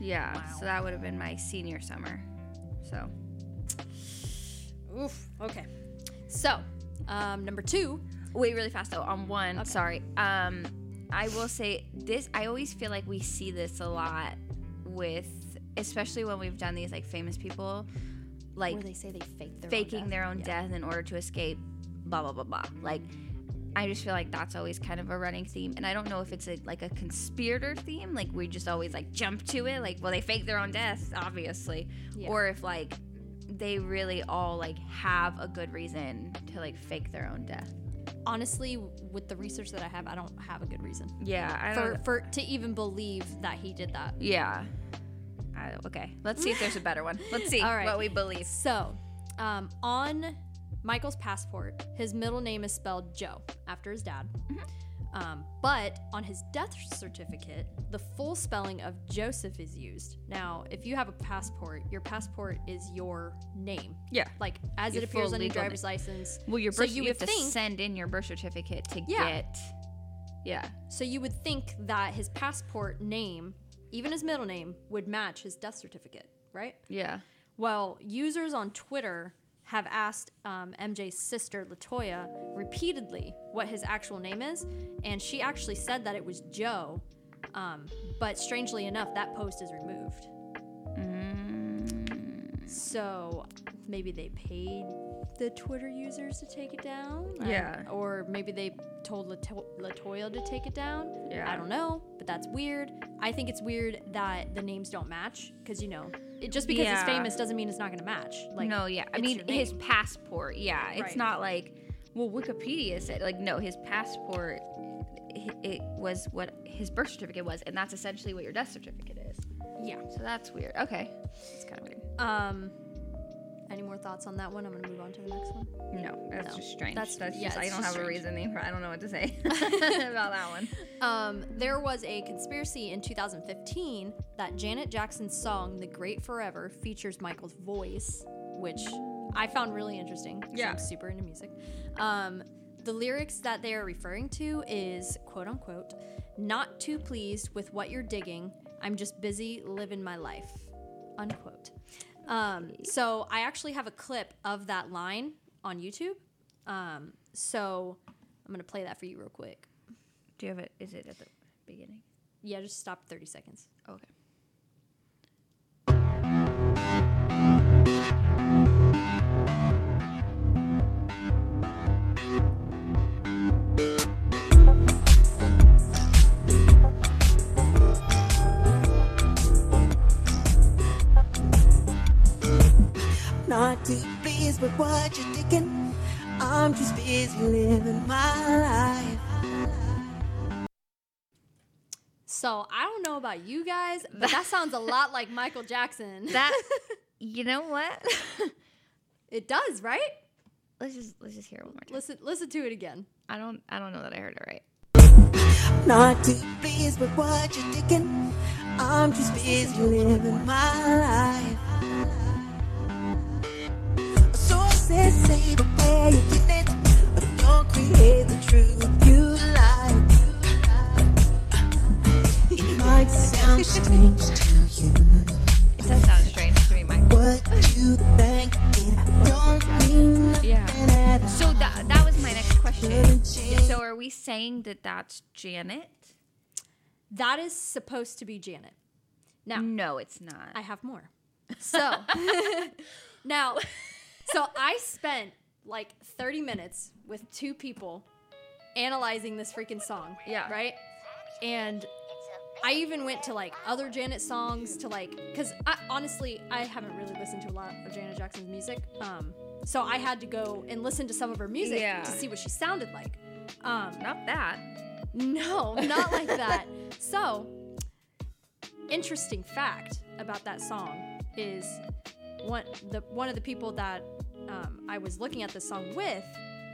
Speaker 3: yeah.
Speaker 2: Wow.
Speaker 3: So that would have been my senior summer. So
Speaker 2: Oof. Okay. So, um, number two.
Speaker 3: wait, really fast though. On one, sorry. Um, I will say this. I always feel like we see this a lot with, especially when we've done these like famous people, like
Speaker 2: where they say they fake their
Speaker 3: faking
Speaker 2: own death.
Speaker 3: their own
Speaker 2: Yeah.
Speaker 3: death in order to escape blah blah blah blah like i just feel like that's always kind of a running theme and i don't know if it's a, like a conspirator theme like we just always like jump to it like well they fake their own death obviously
Speaker 2: Yeah.
Speaker 3: or if like they really all like have a good reason to like fake their own death
Speaker 2: Honestly, with the research that I have, I don't have a good reason
Speaker 3: yeah i
Speaker 2: for for to even believe that he did that.
Speaker 3: yeah I, okay let's see if there's a better one let's see [laughs]
Speaker 2: All right.
Speaker 3: what we believe
Speaker 2: So, um, on Michael's passport, his middle name is spelled Joe after his dad. Um, but on his death certificate, the full spelling of Joseph is used. Now, if you have a passport, your passport is your name.
Speaker 3: Yeah.
Speaker 2: Like as
Speaker 3: Your
Speaker 2: it appears on your driver's
Speaker 3: name.
Speaker 2: license.
Speaker 3: Well, your
Speaker 2: So
Speaker 3: birth,
Speaker 2: you
Speaker 3: you,
Speaker 2: would
Speaker 3: have to
Speaker 2: think-
Speaker 3: send in your birth certificate to
Speaker 2: Yeah.
Speaker 3: get. Yeah.
Speaker 2: So you would think that his passport name, even his middle name, would match his death certificate, right?
Speaker 3: Yeah.
Speaker 2: Well, users on Twitter have asked um, MJ's sister Latoya repeatedly what his actual name is, and she actually said that it was Joe. Um, but strangely enough, that post is removed. So maybe they paid the Twitter users to take it down.
Speaker 3: Yeah.
Speaker 2: or maybe they told Lato- Latoya to take it down.
Speaker 3: Yeah.
Speaker 2: I don't know, but that's weird. I think it's weird that the names don't match because you know, it, just because it's
Speaker 3: Yeah.
Speaker 2: famous doesn't mean it's not going to match. Like
Speaker 3: no, yeah. I mean, his passport. Yeah. It's
Speaker 2: Right.
Speaker 3: not like, well, Wikipedia said, like, no, his passport, it was what his birth certificate was, and that's essentially what your death certificate is.
Speaker 2: Yeah.
Speaker 3: So that's weird. Okay. It's kind of weird.
Speaker 2: Um, any more thoughts on that one? I'm gonna move on to the next one.
Speaker 3: No, that's
Speaker 2: No.
Speaker 3: just strange.
Speaker 2: That's-
Speaker 3: That's,
Speaker 2: yeah,
Speaker 3: just, I don't have a
Speaker 2: strange.
Speaker 3: reasoning for I don't know what to say [laughs] [laughs] about that one.
Speaker 2: Um, there was a conspiracy in 2015 that Janet Jackson's song "The Great Forever" features Michael's voice, which I found really interesting.
Speaker 3: Yeah.
Speaker 2: I'm super into music. Um, the lyrics that they are referring to is quote unquote, "Not too pleased with what you're digging. I'm just busy living my life." Unquote. Um, so I actually have a clip of that line on YouTube. Um, so I'm gonna play that for you real quick.
Speaker 3: Do you have it? Is it at the beginning?
Speaker 2: Yeah, just stop 30 seconds.
Speaker 3: Okay.
Speaker 10: Not too pleased with what you're thinking. I'm just busy living my life.
Speaker 2: So I don't know about you guys, but that sounds a lot like Michael Jackson. [laughs]
Speaker 3: That [laughs] you know what?
Speaker 2: it does, right?
Speaker 3: let's just let's just hear it one more time.
Speaker 2: Listen, listen to it again.
Speaker 3: I don't I don't know that I heard it right.
Speaker 10: Not too pleased with what you're thinking. I'm just busy living my life. Say, where you get it? But don't create the truth you like. It might sound strange to you.
Speaker 3: It does sound strange to me, Mike.
Speaker 10: What you think it don't mean
Speaker 3: Yeah. So that that was my next question. So are we saying that that's Janet?
Speaker 2: That is supposed to be Janet. Now,
Speaker 3: No, it's not.
Speaker 2: I have more. So, now, so I spent like 30 minutes with two people analyzing this freaking song.
Speaker 3: Yeah.
Speaker 2: Right? And I even went to like other Janet songs to like, because I, honestly, I haven't really listened to a lot of Janet Jackson's music. Um, so I had to go and listen to some of her music
Speaker 3: Yeah.
Speaker 2: to see what she sounded like. Um,
Speaker 3: not that.
Speaker 2: no, not like that. So, interesting fact about that song is one the one of the people that um, I was looking at this song with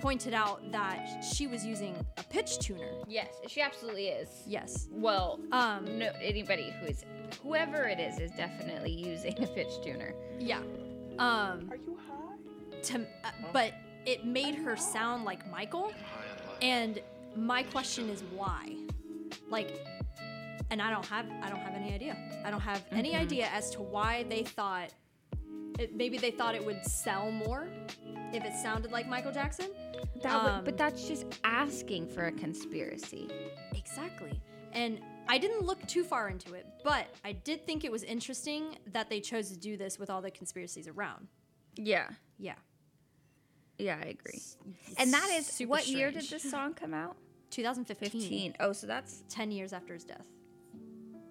Speaker 2: pointed out that she was using a pitch tuner.
Speaker 3: Yes, she absolutely is.
Speaker 2: Yes.
Speaker 3: Well,
Speaker 2: Um,
Speaker 3: no anybody who is whoever it is is definitely using a pitch tuner.
Speaker 2: Yeah. Um, Are you high? To, uh, but it made her sound like Michael, and my question is why? Like, and I don't have I don't have any idea. I don't have any
Speaker 3: Mhm.
Speaker 2: idea as to why they thought. It, maybe they thought it would sell more if it sounded like Michael Jackson.
Speaker 3: That would,
Speaker 2: Um,
Speaker 3: but that's just asking for a conspiracy.
Speaker 2: Exactly. And I didn't look too far into it, but I did think it was interesting that they chose to do this with all the conspiracies around.
Speaker 3: Yeah.
Speaker 2: Yeah.
Speaker 3: Yeah, I agree. And that is what year did this song come out?
Speaker 2: 2015.
Speaker 3: 15. Oh, so that's
Speaker 2: 10 years after his death.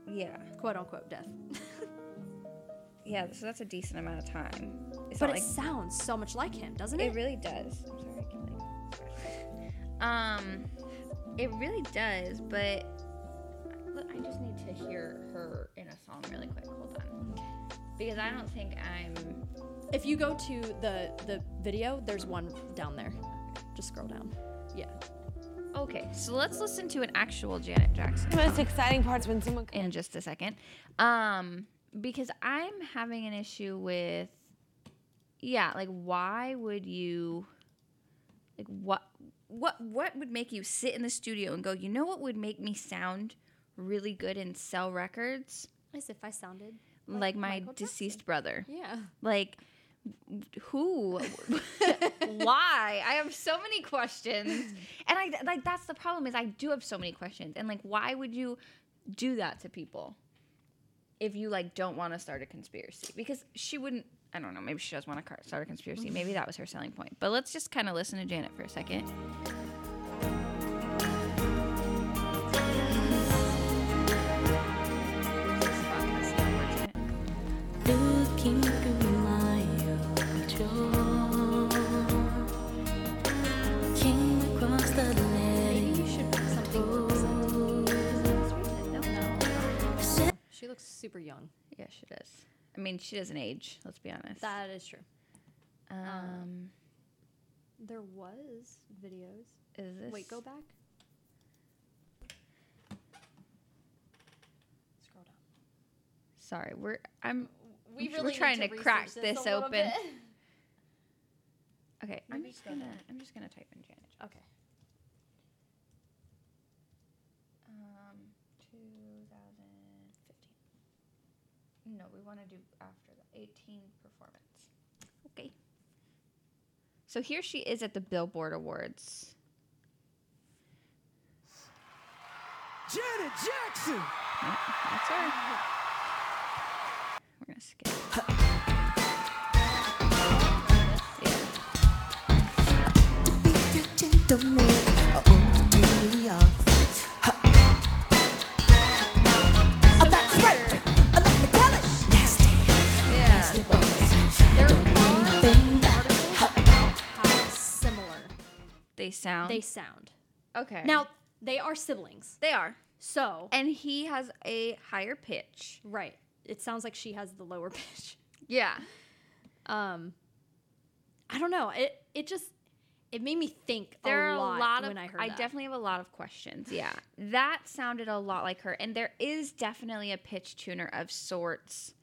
Speaker 3: yeah.
Speaker 2: Quote unquote death. [laughs]
Speaker 3: Yeah, so that's a decent amount of time. It's
Speaker 2: but it
Speaker 3: like
Speaker 2: sounds so much like him, doesn't it?
Speaker 3: It really does. I'm sorry, I Um, it really does, but look, I just need to hear her in a song really quick. Hold on, because I don't think I'm.
Speaker 2: If you go to the the video, there's one down there. Just scroll down. Yeah.
Speaker 3: Okay, so let's listen to an actual Janet Jackson.
Speaker 11: The most exciting part's when someone
Speaker 3: in just a second. Um, because I'm having an issue with yeah, like why would you like what what what would make you sit in the studio and go, "You know what would make me sound really good and sell records?"
Speaker 2: As if I sounded
Speaker 3: Like, my
Speaker 2: Michael
Speaker 3: deceased brother.
Speaker 2: Yeah.
Speaker 3: Like who [laughs] why i have so many questions [laughs] and i like that's the problem is i do have so many questions and like why would you do that to people if you like don't want to start a conspiracy because she wouldn't i don't know maybe she does want to start a conspiracy. Maybe that was her selling point. But let's just kind of listen to janet for a second
Speaker 2: super young.
Speaker 3: yeah she does i mean she doesn't age let's be honest
Speaker 2: That is true.
Speaker 3: um
Speaker 2: There was videos.
Speaker 3: is this
Speaker 2: Wait, go back. Scroll down.
Speaker 3: sorry we're i'm
Speaker 2: We
Speaker 3: we're trying
Speaker 2: to
Speaker 3: to, crack
Speaker 2: this
Speaker 3: this open
Speaker 2: bit. [laughs]
Speaker 3: Okay, I'm just gonna. I'm just gonna type in Janet.
Speaker 2: Okay.
Speaker 3: No, we want to do after the 18 performance. Okay. So here she is at the Billboard Awards.
Speaker 10: Janet Jackson!
Speaker 3: Yeah, that's her. We're gonna skip.
Speaker 10: Gentleman,
Speaker 3: They sound.
Speaker 2: they sound.
Speaker 3: okay.
Speaker 2: Now they are siblings.
Speaker 3: they are,
Speaker 2: So
Speaker 3: and he has a higher pitch.
Speaker 2: right, it sounds like she has the lower [laughs] pitch.
Speaker 3: Yeah.
Speaker 2: Um, I don't know. It it just it made me think
Speaker 3: there
Speaker 2: a
Speaker 3: are
Speaker 2: lot,
Speaker 3: a lot of
Speaker 2: when I heard
Speaker 3: I definitely have a lot of questions. Yeah. that sounded a lot like her and there is definitely a pitch tuner of sorts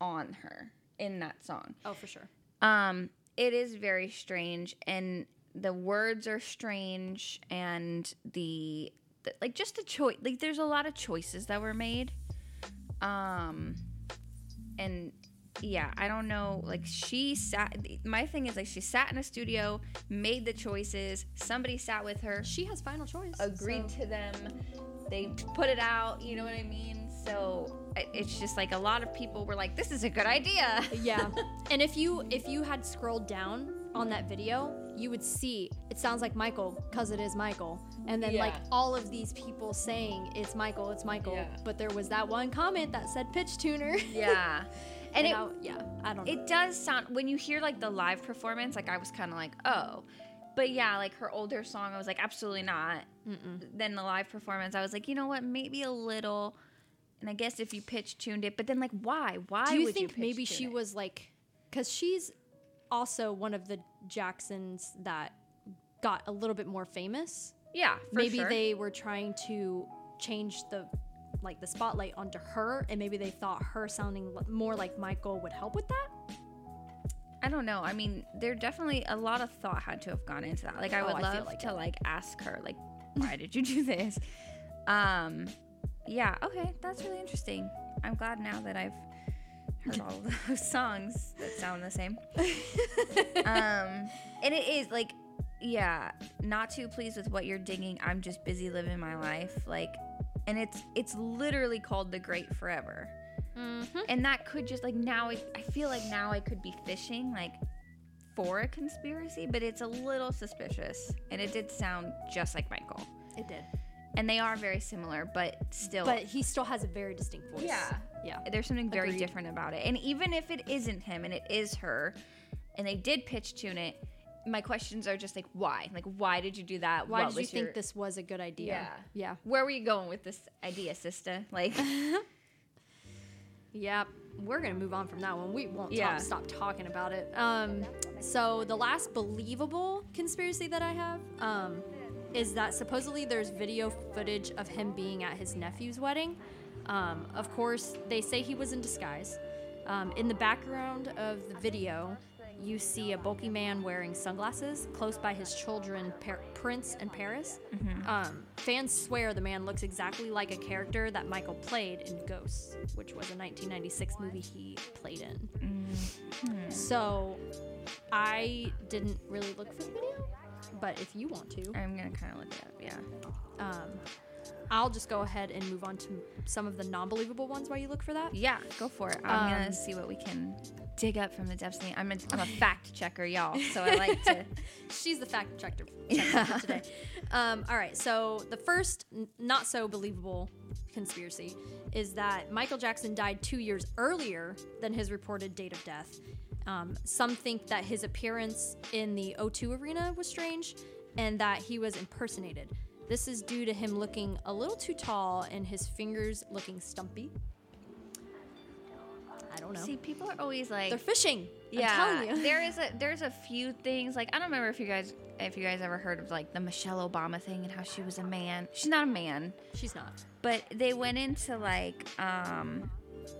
Speaker 3: on her in that song.
Speaker 2: oh for sure.
Speaker 3: Um it is very strange and the words are strange and the, the like just the choice like there's a lot of choices that were made. Um and yeah, I don't know. Like she sat. My thing is like she sat in a studio, made the choices. Somebody sat with her,
Speaker 2: She has final choice.
Speaker 3: agreed
Speaker 2: so-
Speaker 3: to them. They put it out. You know what I mean? So it's just like a lot of people were like, "This is a good idea."
Speaker 2: Yeah. [laughs] and if you if you had scrolled down on that video, you would see it sounds like Michael because it is Michael. And then like all of these people saying it's Michael, it's Michael.
Speaker 3: Yeah.
Speaker 2: But there was that one comment that said pitch tuner.
Speaker 3: yeah, [laughs] and
Speaker 2: And
Speaker 3: it
Speaker 2: I- yeah, I don't know.
Speaker 3: it does sound when you hear like the live performance. Like I was kind of like, "Oh." But yeah, like her older song, I was like, absolutely not. Then the live performance, I was like, you know what, maybe a little. And I guess if you pitch tuned it, but then like, why? Why
Speaker 2: Do you think
Speaker 3: pitch
Speaker 2: maybe she
Speaker 3: it?
Speaker 2: was like, because she's also one of the Jacksons that got a little bit more famous.
Speaker 3: Yeah,
Speaker 2: maybe
Speaker 3: sure.
Speaker 2: they were trying to change the like the spotlight onto her, and maybe they thought her sounding more like Michael would help with that.
Speaker 3: I don't know. I mean, there definitely a lot of thought had to have gone into that. Like, I
Speaker 2: Oh,
Speaker 3: would
Speaker 2: I
Speaker 3: love
Speaker 2: like
Speaker 3: to
Speaker 2: it.
Speaker 3: like ask her, like, why did you do this? Um, yeah. Okay, that's really interesting. I'm glad now that I've heard all those [laughs] songs that sound the same. [laughs] um, and it is like, yeah, not too pleased with what you're digging. I'm just busy living my life. Like, and it's it's literally called the Great Forever. And that could just like now I, I feel like now I could be fishing like for a conspiracy, but it's a little suspicious. And it did sound just like Michael.
Speaker 2: It did,
Speaker 3: And they are very similar, but still
Speaker 2: but he still has a very distinct voice.
Speaker 3: Yeah.
Speaker 2: Yeah.
Speaker 3: there's something very
Speaker 2: Agreed.
Speaker 3: different about it. And even if it isn't him and it is her and they did pitch tune it, my questions are just like why? Like why did you do that?
Speaker 2: Why
Speaker 3: What
Speaker 2: did you
Speaker 3: was
Speaker 2: think this was a good idea?
Speaker 3: Yeah.
Speaker 2: yeah,
Speaker 3: Where were you going with this idea, sister? Like [laughs]
Speaker 2: yeah. We're gonna move on from that one. We won't
Speaker 3: Yeah.
Speaker 2: talk, stop talking about it. Um, so the last believable conspiracy that I have, um, is that supposedly there's video footage of him being at his nephew's wedding. Um, of course, they say he was in disguise. Um, in the background of the video, you see a bulky man wearing sunglasses close by his children, Par- Prince and Paris. Um, fans swear the man looks exactly like a character that Michael played in Ghosts, which was a 1996 movie he played in. So I didn't really look for the video, but if you want to,
Speaker 3: I'm gonna kind of look it up. Yeah.
Speaker 2: um, I'll just go ahead and move on to some of the non-believable ones while you look for that.
Speaker 3: Yeah, go for it. I'm
Speaker 2: Um,
Speaker 3: gonna see what we can dig up from the depths of the. I'm a, I'm a fact checker, y'all. So I like to. [laughs]
Speaker 2: She's the fact checker, checker for today. [laughs] Um, all right, so the first n- not so believable conspiracy is that Michael Jackson died two years earlier than his reported date of death. Um, some think that his appearance in the O2 arena was strange and that he was impersonated. This is due to him looking a little too tall and his fingers looking stumpy. I don't know.
Speaker 3: See, people are always like
Speaker 2: They're fishing.
Speaker 3: Yeah,
Speaker 2: I'm telling you.
Speaker 3: there is [laughs] a there's a few things like I don't remember if you guys if you guys ever heard of like the Michelle Obama thing and how she was a man. She's not a man,
Speaker 2: She's not.
Speaker 3: but they went into like um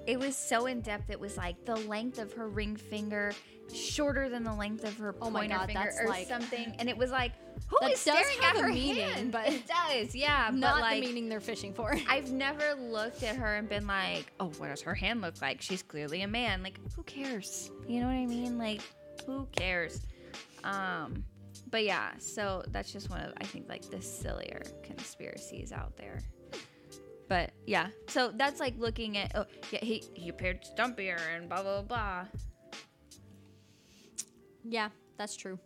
Speaker 3: it was so in depth. It was like the length of her ring finger shorter than the length of her
Speaker 2: Oh my
Speaker 3: pointer
Speaker 2: God,
Speaker 3: finger
Speaker 2: that's
Speaker 3: or
Speaker 2: like-
Speaker 3: something, and it was like who
Speaker 2: That
Speaker 3: is
Speaker 2: does
Speaker 3: staring
Speaker 2: have
Speaker 3: at
Speaker 2: a meaning,
Speaker 3: hand?
Speaker 2: but- [laughs]
Speaker 3: it does, yeah.
Speaker 2: Not
Speaker 3: but like,
Speaker 2: the meaning they're fishing for. [laughs]
Speaker 3: I've never looked at her and been like, oh, what does her hand look like? She's clearly a man. Like, who cares? You know what I mean? Like, who cares? Um, but yeah, so that's just one of I think like the sillier conspiracies out there. But yeah, so that's like looking at oh yeah he he appeared stumpier and blah blah blah.
Speaker 2: Yeah, that's true.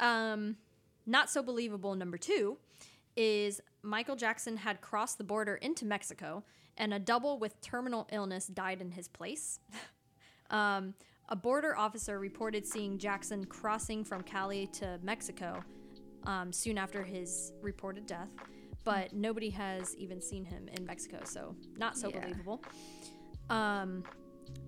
Speaker 2: Um, not so believable number two is Michael Jackson had crossed the border into Mexico and a double with terminal illness died in his place. [laughs] um, a border officer reported seeing Jackson crossing from Cali to Mexico um, soon after his reported death, but nobody has even seen him in Mexico, so not so
Speaker 3: Yeah.
Speaker 2: believable. Um,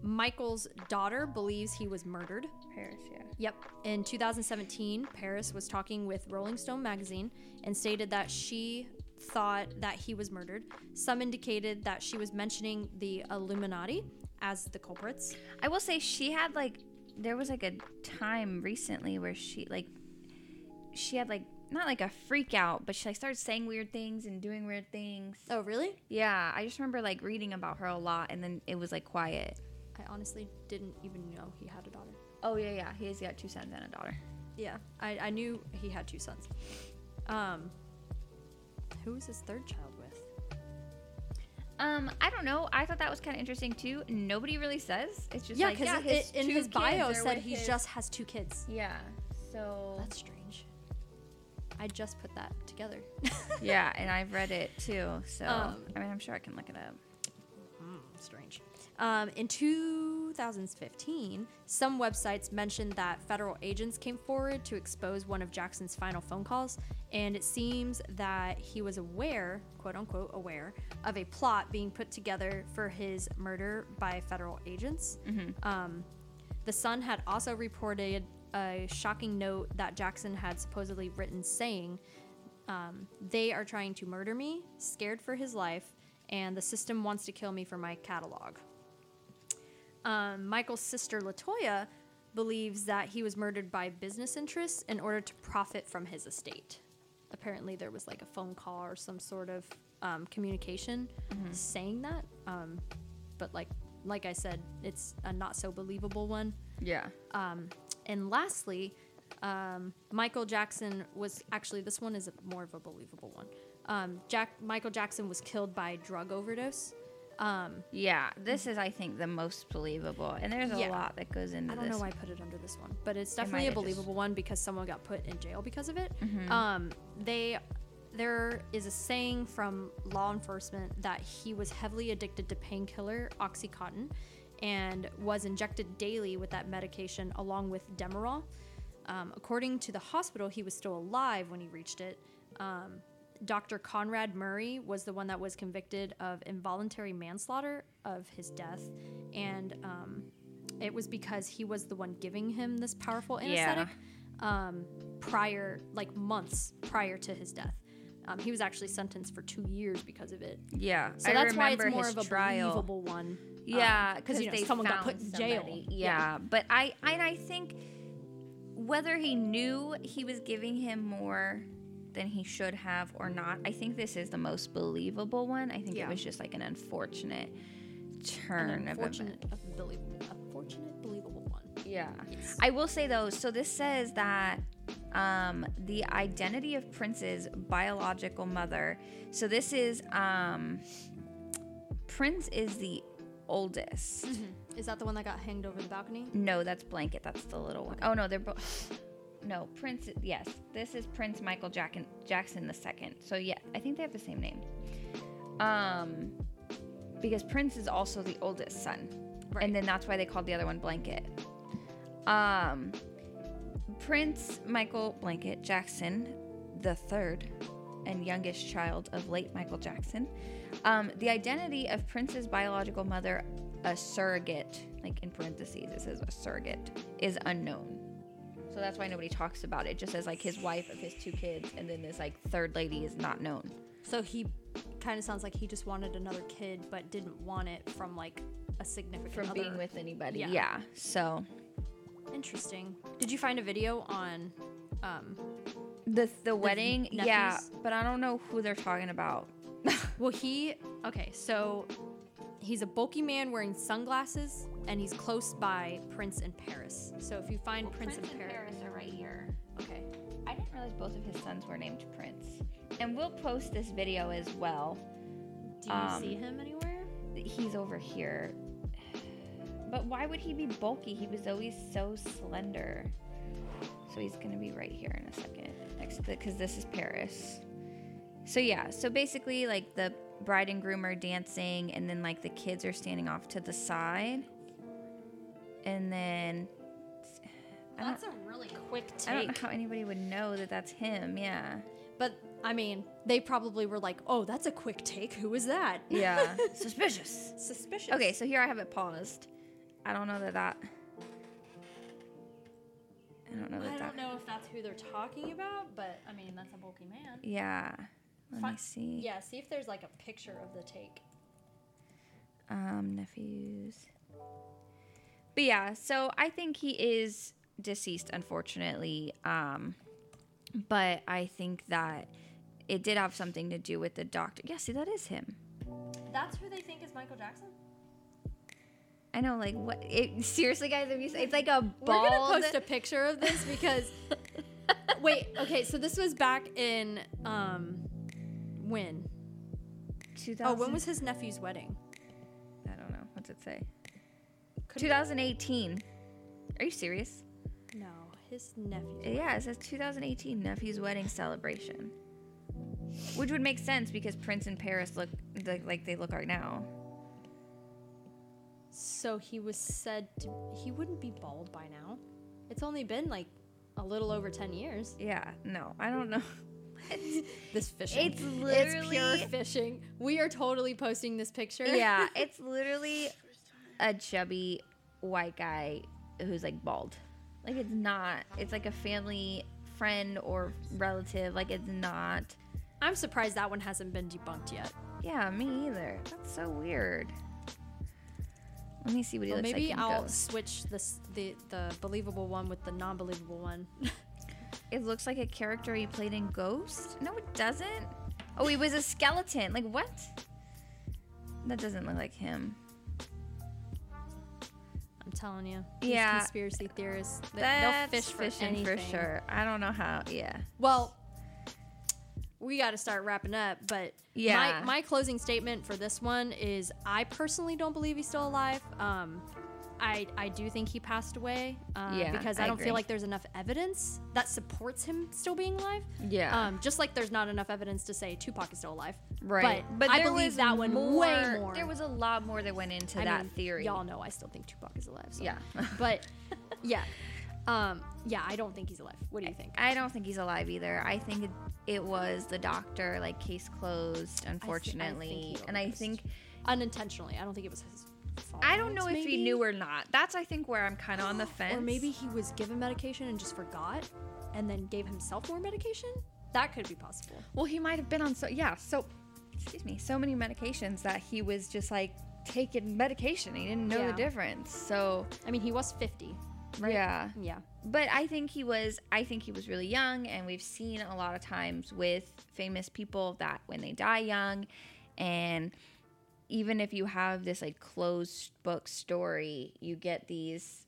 Speaker 2: Michael's daughter believes he was murdered.
Speaker 3: Paris, yeah.
Speaker 2: Yep. In 2017, Paris was talking with Rolling Stone magazine and stated that she thought that he was murdered. Some indicated that she was mentioning the Illuminati as the culprits.
Speaker 3: I will say she had like there was like a time recently where she like she had like not like a freak out, but she like started saying weird things and doing weird things.
Speaker 2: Oh, really?
Speaker 3: Yeah, I just remember like reading about her a lot, and then it was like quiet.
Speaker 2: I honestly didn't even know he had a daughter.
Speaker 3: Oh yeah, yeah, he's got two sons and a daughter.
Speaker 2: Yeah, I, I knew he had two sons. Um, who was his third child with?
Speaker 3: Um, I don't know. I thought that was kind of interesting too. Nobody really says. It's just
Speaker 2: yeah,
Speaker 3: like yeah, his
Speaker 2: in his bio said he
Speaker 3: his-
Speaker 2: just has two kids.
Speaker 3: yeah. So
Speaker 2: That's strange. I just put that together.
Speaker 3: yeah, and I've read it too. So [laughs]
Speaker 2: Um,
Speaker 3: I mean, I'm sure I can look it up.
Speaker 2: strange. Um, in 2015, some websites mentioned that federal agents came forward to expose one of Jackson's final phone calls, and it seems that he was aware, quote unquote, aware of a plot being put together for his murder by federal agents. Um, the Sun had also reported a shocking note that Jackson had supposedly written saying, um, They are trying to murder me, scared for his life, and the system wants to kill me for my catalog. Um, Michael's sister Latoya believes that he was murdered by business interests in order to profit from his estate. Apparently, there was like a phone call or some sort of um, communication saying that. Um, but like, like I said, it's a not so believable one.
Speaker 3: Yeah.
Speaker 2: Um, and lastly, um, Michael Jackson was actually this one is a, more of a believable one. Um, Jack Michael Jackson was killed by drug overdose. Um,
Speaker 3: Yeah, this is I think the most believable, and there's a
Speaker 2: Yeah.
Speaker 3: lot that goes into
Speaker 2: I don't
Speaker 3: this.
Speaker 2: know why I put it under this one, but it's definitely a
Speaker 3: have just-
Speaker 2: believable one because someone got put in jail because of it.
Speaker 3: Mhm.
Speaker 2: Um, they there is a saying from law enforcement that he was heavily addicted to painkiller OxyContin and was injected daily with that medication along with Demerol. Um, according to the hospital, he was still alive when he reached it. Um, Dr. Conrad Murray was the one that was convicted of involuntary manslaughter of his death, and um, it was because he was the one giving him this powerful
Speaker 3: Yeah.
Speaker 2: anesthetic. um, prior, like months prior to his death. Um, he was actually sentenced for two years because of it.
Speaker 3: Yeah,
Speaker 2: So that's why it's more of a
Speaker 3: trial.
Speaker 2: believable one.
Speaker 3: Yeah,
Speaker 2: because you know someone got put in jail.
Speaker 3: somebody. Yeah, but I and I think whether he knew he was giving him more than he should have or not, I think this is the most believable one. I think
Speaker 2: Yeah.
Speaker 3: it was just like an unfortunate
Speaker 2: An
Speaker 3: turn of events.
Speaker 2: unfortunate, a believable, unfortunate, believable one.
Speaker 3: Yeah. I will say though, so this says that um, the identity of Prince's biological mother. So this is um, Prince is the oldest.
Speaker 2: Is that the one that got hanged over the balcony?
Speaker 3: No, that's blanket. That's the little one. Oh no, they're both. No, Prince. Yes, this is Prince Michael Jackson Jackson the second. So yeah, I think they have the same name. Um, because Prince is also the oldest son, and then that's why they called the other one Blanket. Um, Prince Michael Blanket Jackson the third and youngest child of late Michael Jackson. Um, the identity of Prince's biological mother, a surrogate, like in parentheses, it says a surrogate, is unknown. So that's why nobody talks about it. Just says like his wife of his two kids, and then this like third lady is not known.
Speaker 2: So he kind of sounds like he just wanted another kid, but didn't want it from like a significant
Speaker 3: From
Speaker 2: other.
Speaker 3: being with anybody.
Speaker 2: Yeah.
Speaker 3: Yeah. So
Speaker 2: Interesting. Did you find a video on um,
Speaker 3: the the wedding, yeah,
Speaker 2: nephews?
Speaker 3: but I don't know who they're talking about. [laughs]
Speaker 2: Well, he okay. So he's a bulky man wearing sunglasses, and he's close by Prince in Paris. So if you find Prince, in Paris,
Speaker 3: are right here.
Speaker 2: okay.
Speaker 3: I didn't realize both of his sons were named Prince. And we'll post this video as well.
Speaker 2: Do you
Speaker 3: Um,
Speaker 2: see him anywhere?
Speaker 3: He's over here. But why would he be bulky? He was always so slender. So he's gonna be right here in a second, next to because this is Paris. So yeah, so basically like the bride and groom are dancing, and then like the kids are standing off to the side, and then
Speaker 2: That's a really quick take.
Speaker 3: I don't know how anybody would know that that's him. Yeah.
Speaker 2: But I mean, they probably were like, "Oh, that's a quick take. Who is that?"
Speaker 3: Yeah. [laughs] Suspicious.
Speaker 2: Suspicious.
Speaker 3: Okay, so here I have it paused. I don't know that that. I don't know that
Speaker 2: I
Speaker 3: that.
Speaker 2: don't know if that's who they're talking about, but I mean, that's a bulky man.
Speaker 3: Yeah. Let
Speaker 2: Fi-
Speaker 3: me see.
Speaker 2: Yeah, see if there's like a picture of the take.
Speaker 3: Um, nephews. But yeah, so I think he is deceased, unfortunately. Um, but I think that it did have something to do with the doctor. Yeah, see, that is him.
Speaker 2: That's who they think is Michael Jackson.
Speaker 3: I know, like what? It, seriously, guys, if you say it's like a
Speaker 2: We're
Speaker 3: bald.
Speaker 2: gonna post a picture of this because. [laughs] wait, okay, so this was back in um, when?
Speaker 3: 2000,
Speaker 2: Oh, when was his nephew's wedding?
Speaker 3: I don't know. What's it say? 2018. Are you serious?
Speaker 2: No, his nephew.
Speaker 3: Yeah, it says 2018 nephew's wedding celebration, which would make sense because Prince and Paris look like, like they look right now.
Speaker 2: So he was said to. He wouldn't be bald by now. It's only been like a little over ten years.
Speaker 3: Yeah, no, I don't know. [laughs] [laughs]
Speaker 2: This fishing.
Speaker 3: It's
Speaker 2: it's pure
Speaker 3: literally-
Speaker 2: fishing. We are totally posting this picture.
Speaker 3: yeah, [laughs] it's literally a chubby white guy who's like bald. Like it's not. It's like a family friend or relative. Like it's not.
Speaker 2: I'm surprised that one hasn't been debunked yet.
Speaker 3: Yeah, me either. That's so weird. Let me see what he
Speaker 2: Well,
Speaker 3: looks
Speaker 2: maybe
Speaker 3: like. in
Speaker 2: I'll
Speaker 3: Ghost.
Speaker 2: switch this the the believable one with the non-believable one. [laughs]
Speaker 3: It looks like a character he played in Ghost. No, it doesn't. Oh, he was a skeleton. Like what? That doesn't look like him.
Speaker 2: I'm telling you. These
Speaker 3: Yeah.
Speaker 2: Conspiracy theorists. They,
Speaker 3: That's
Speaker 2: they'll fish for
Speaker 3: fishing
Speaker 2: anything.
Speaker 3: for sure. I don't know how. Yeah.
Speaker 2: Well, we got to start wrapping up, but
Speaker 3: Yeah.
Speaker 2: my, my closing statement for this one is I personally don't believe he's still alive. Um, I, I do think he passed away uh,
Speaker 3: Yeah,
Speaker 2: because I,
Speaker 3: I
Speaker 2: don't
Speaker 3: agree.
Speaker 2: feel like there's enough evidence that supports him still being alive.
Speaker 3: Yeah.
Speaker 2: Um, just like there's not enough evidence to say Tupac is still alive.
Speaker 3: Right.
Speaker 2: But, I believe that one way more.
Speaker 3: There was a lot more that went into
Speaker 2: I
Speaker 3: that
Speaker 2: mean,
Speaker 3: theory.
Speaker 2: Y'all know I still think Tupac is alive. So.
Speaker 3: Yeah. [laughs]
Speaker 2: but yeah. Um, yeah, I don't think he's alive. What do you think?
Speaker 3: I don't think he's alive either. I think it, it was the doctor, like case closed, unfortunately.
Speaker 2: he
Speaker 3: and I think
Speaker 2: unintentionally. I don't think it was his
Speaker 3: I don't know
Speaker 2: fault,
Speaker 3: if he knew or not. That's I think where I'm kind of on the fence. [gasps]
Speaker 2: Or maybe he was given medication and just forgot and then gave himself more medication? That could be possible.
Speaker 3: Well, he might have been on so yeah, so excuse me, so many medications that he was just like taking medication. He didn't know
Speaker 2: Yeah.
Speaker 3: the difference. So
Speaker 2: I mean, he was 50, right?
Speaker 3: Yeah.
Speaker 2: Yeah.
Speaker 3: But I think he was I think he was really young and we've seen a lot of times with famous people that when they die young and even if you have this like closed book story, you get these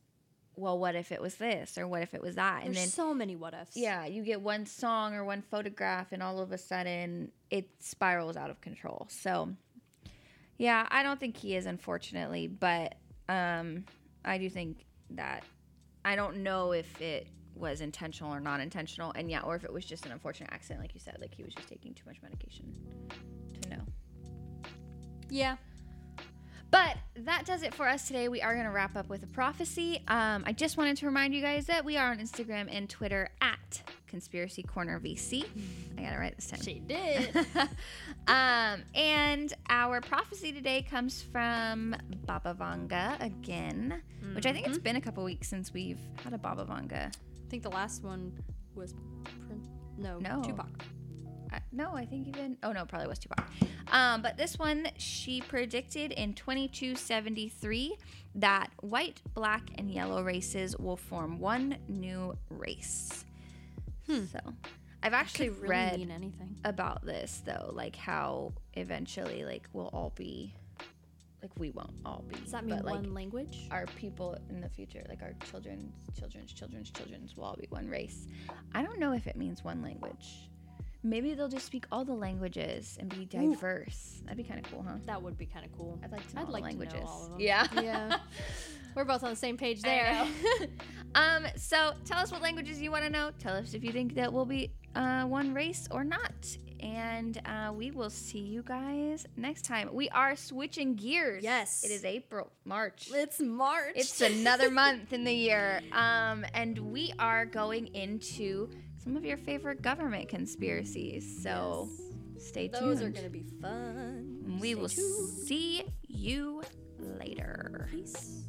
Speaker 3: well, what if it was this or what if it was that? And
Speaker 2: There's
Speaker 3: then
Speaker 2: so many what ifs.
Speaker 3: yeah, you get one song or one photograph, and all of a sudden it spirals out of control. So, yeah, I don't think he is, unfortunately, but um, I do think that I don't know if it was intentional or non intentional, and yeah, or if it was just an unfortunate accident, like you said, like he was just taking too much medication to know.
Speaker 2: Yeah.
Speaker 3: But that does it for us today. We are going to wrap up with a prophecy. Um, I just wanted to remind you guys that we are on Instagram and Twitter at Conspiracy Corner VC. I got it right this time.
Speaker 2: She did. [laughs]
Speaker 3: um, and our prophecy today comes from Baba Vanga again, which I think it's been a couple weeks since we've had a Baba Vanga.
Speaker 2: I think the last one was Prin- no,
Speaker 3: No.
Speaker 2: Tupac.
Speaker 3: No, I think even oh no, probably was Tupac. Um, but this one she predicted in 2273 that white, black, and yellow races will form one new race. So, I've actually
Speaker 2: really
Speaker 3: read
Speaker 2: anything.
Speaker 3: about this though, like how eventually like we'll all be like we won't all be.
Speaker 2: Does that mean
Speaker 3: but, like,
Speaker 2: one language?
Speaker 3: our people in the future, like our children's children's children's children's will all be one race. I don't know if it means one language. Maybe they'll just speak all the languages and be diverse. That'd be kind of cool, huh?
Speaker 2: That would be kind of cool.
Speaker 3: I'd like to know
Speaker 2: I'd
Speaker 3: all
Speaker 2: like
Speaker 3: languages.
Speaker 2: to know all of them.
Speaker 3: Yeah.
Speaker 2: yeah. [laughs] We're both on the same page
Speaker 3: I
Speaker 2: there. [laughs]
Speaker 3: um, so tell us what languages you want to know. Tell us if you think that we'll be uh, one race or not. And uh, we will see you guys next time. We are switching gears.
Speaker 2: Yes.
Speaker 3: It is April, March.
Speaker 2: it's March.
Speaker 3: It's another [laughs] month in the year. Um, and we are going into some of your favorite government conspiracies. So stay tuned.
Speaker 2: Those are going to be fun.
Speaker 3: we
Speaker 2: Stay
Speaker 3: will
Speaker 2: tuned.
Speaker 3: see you later.
Speaker 2: Peace.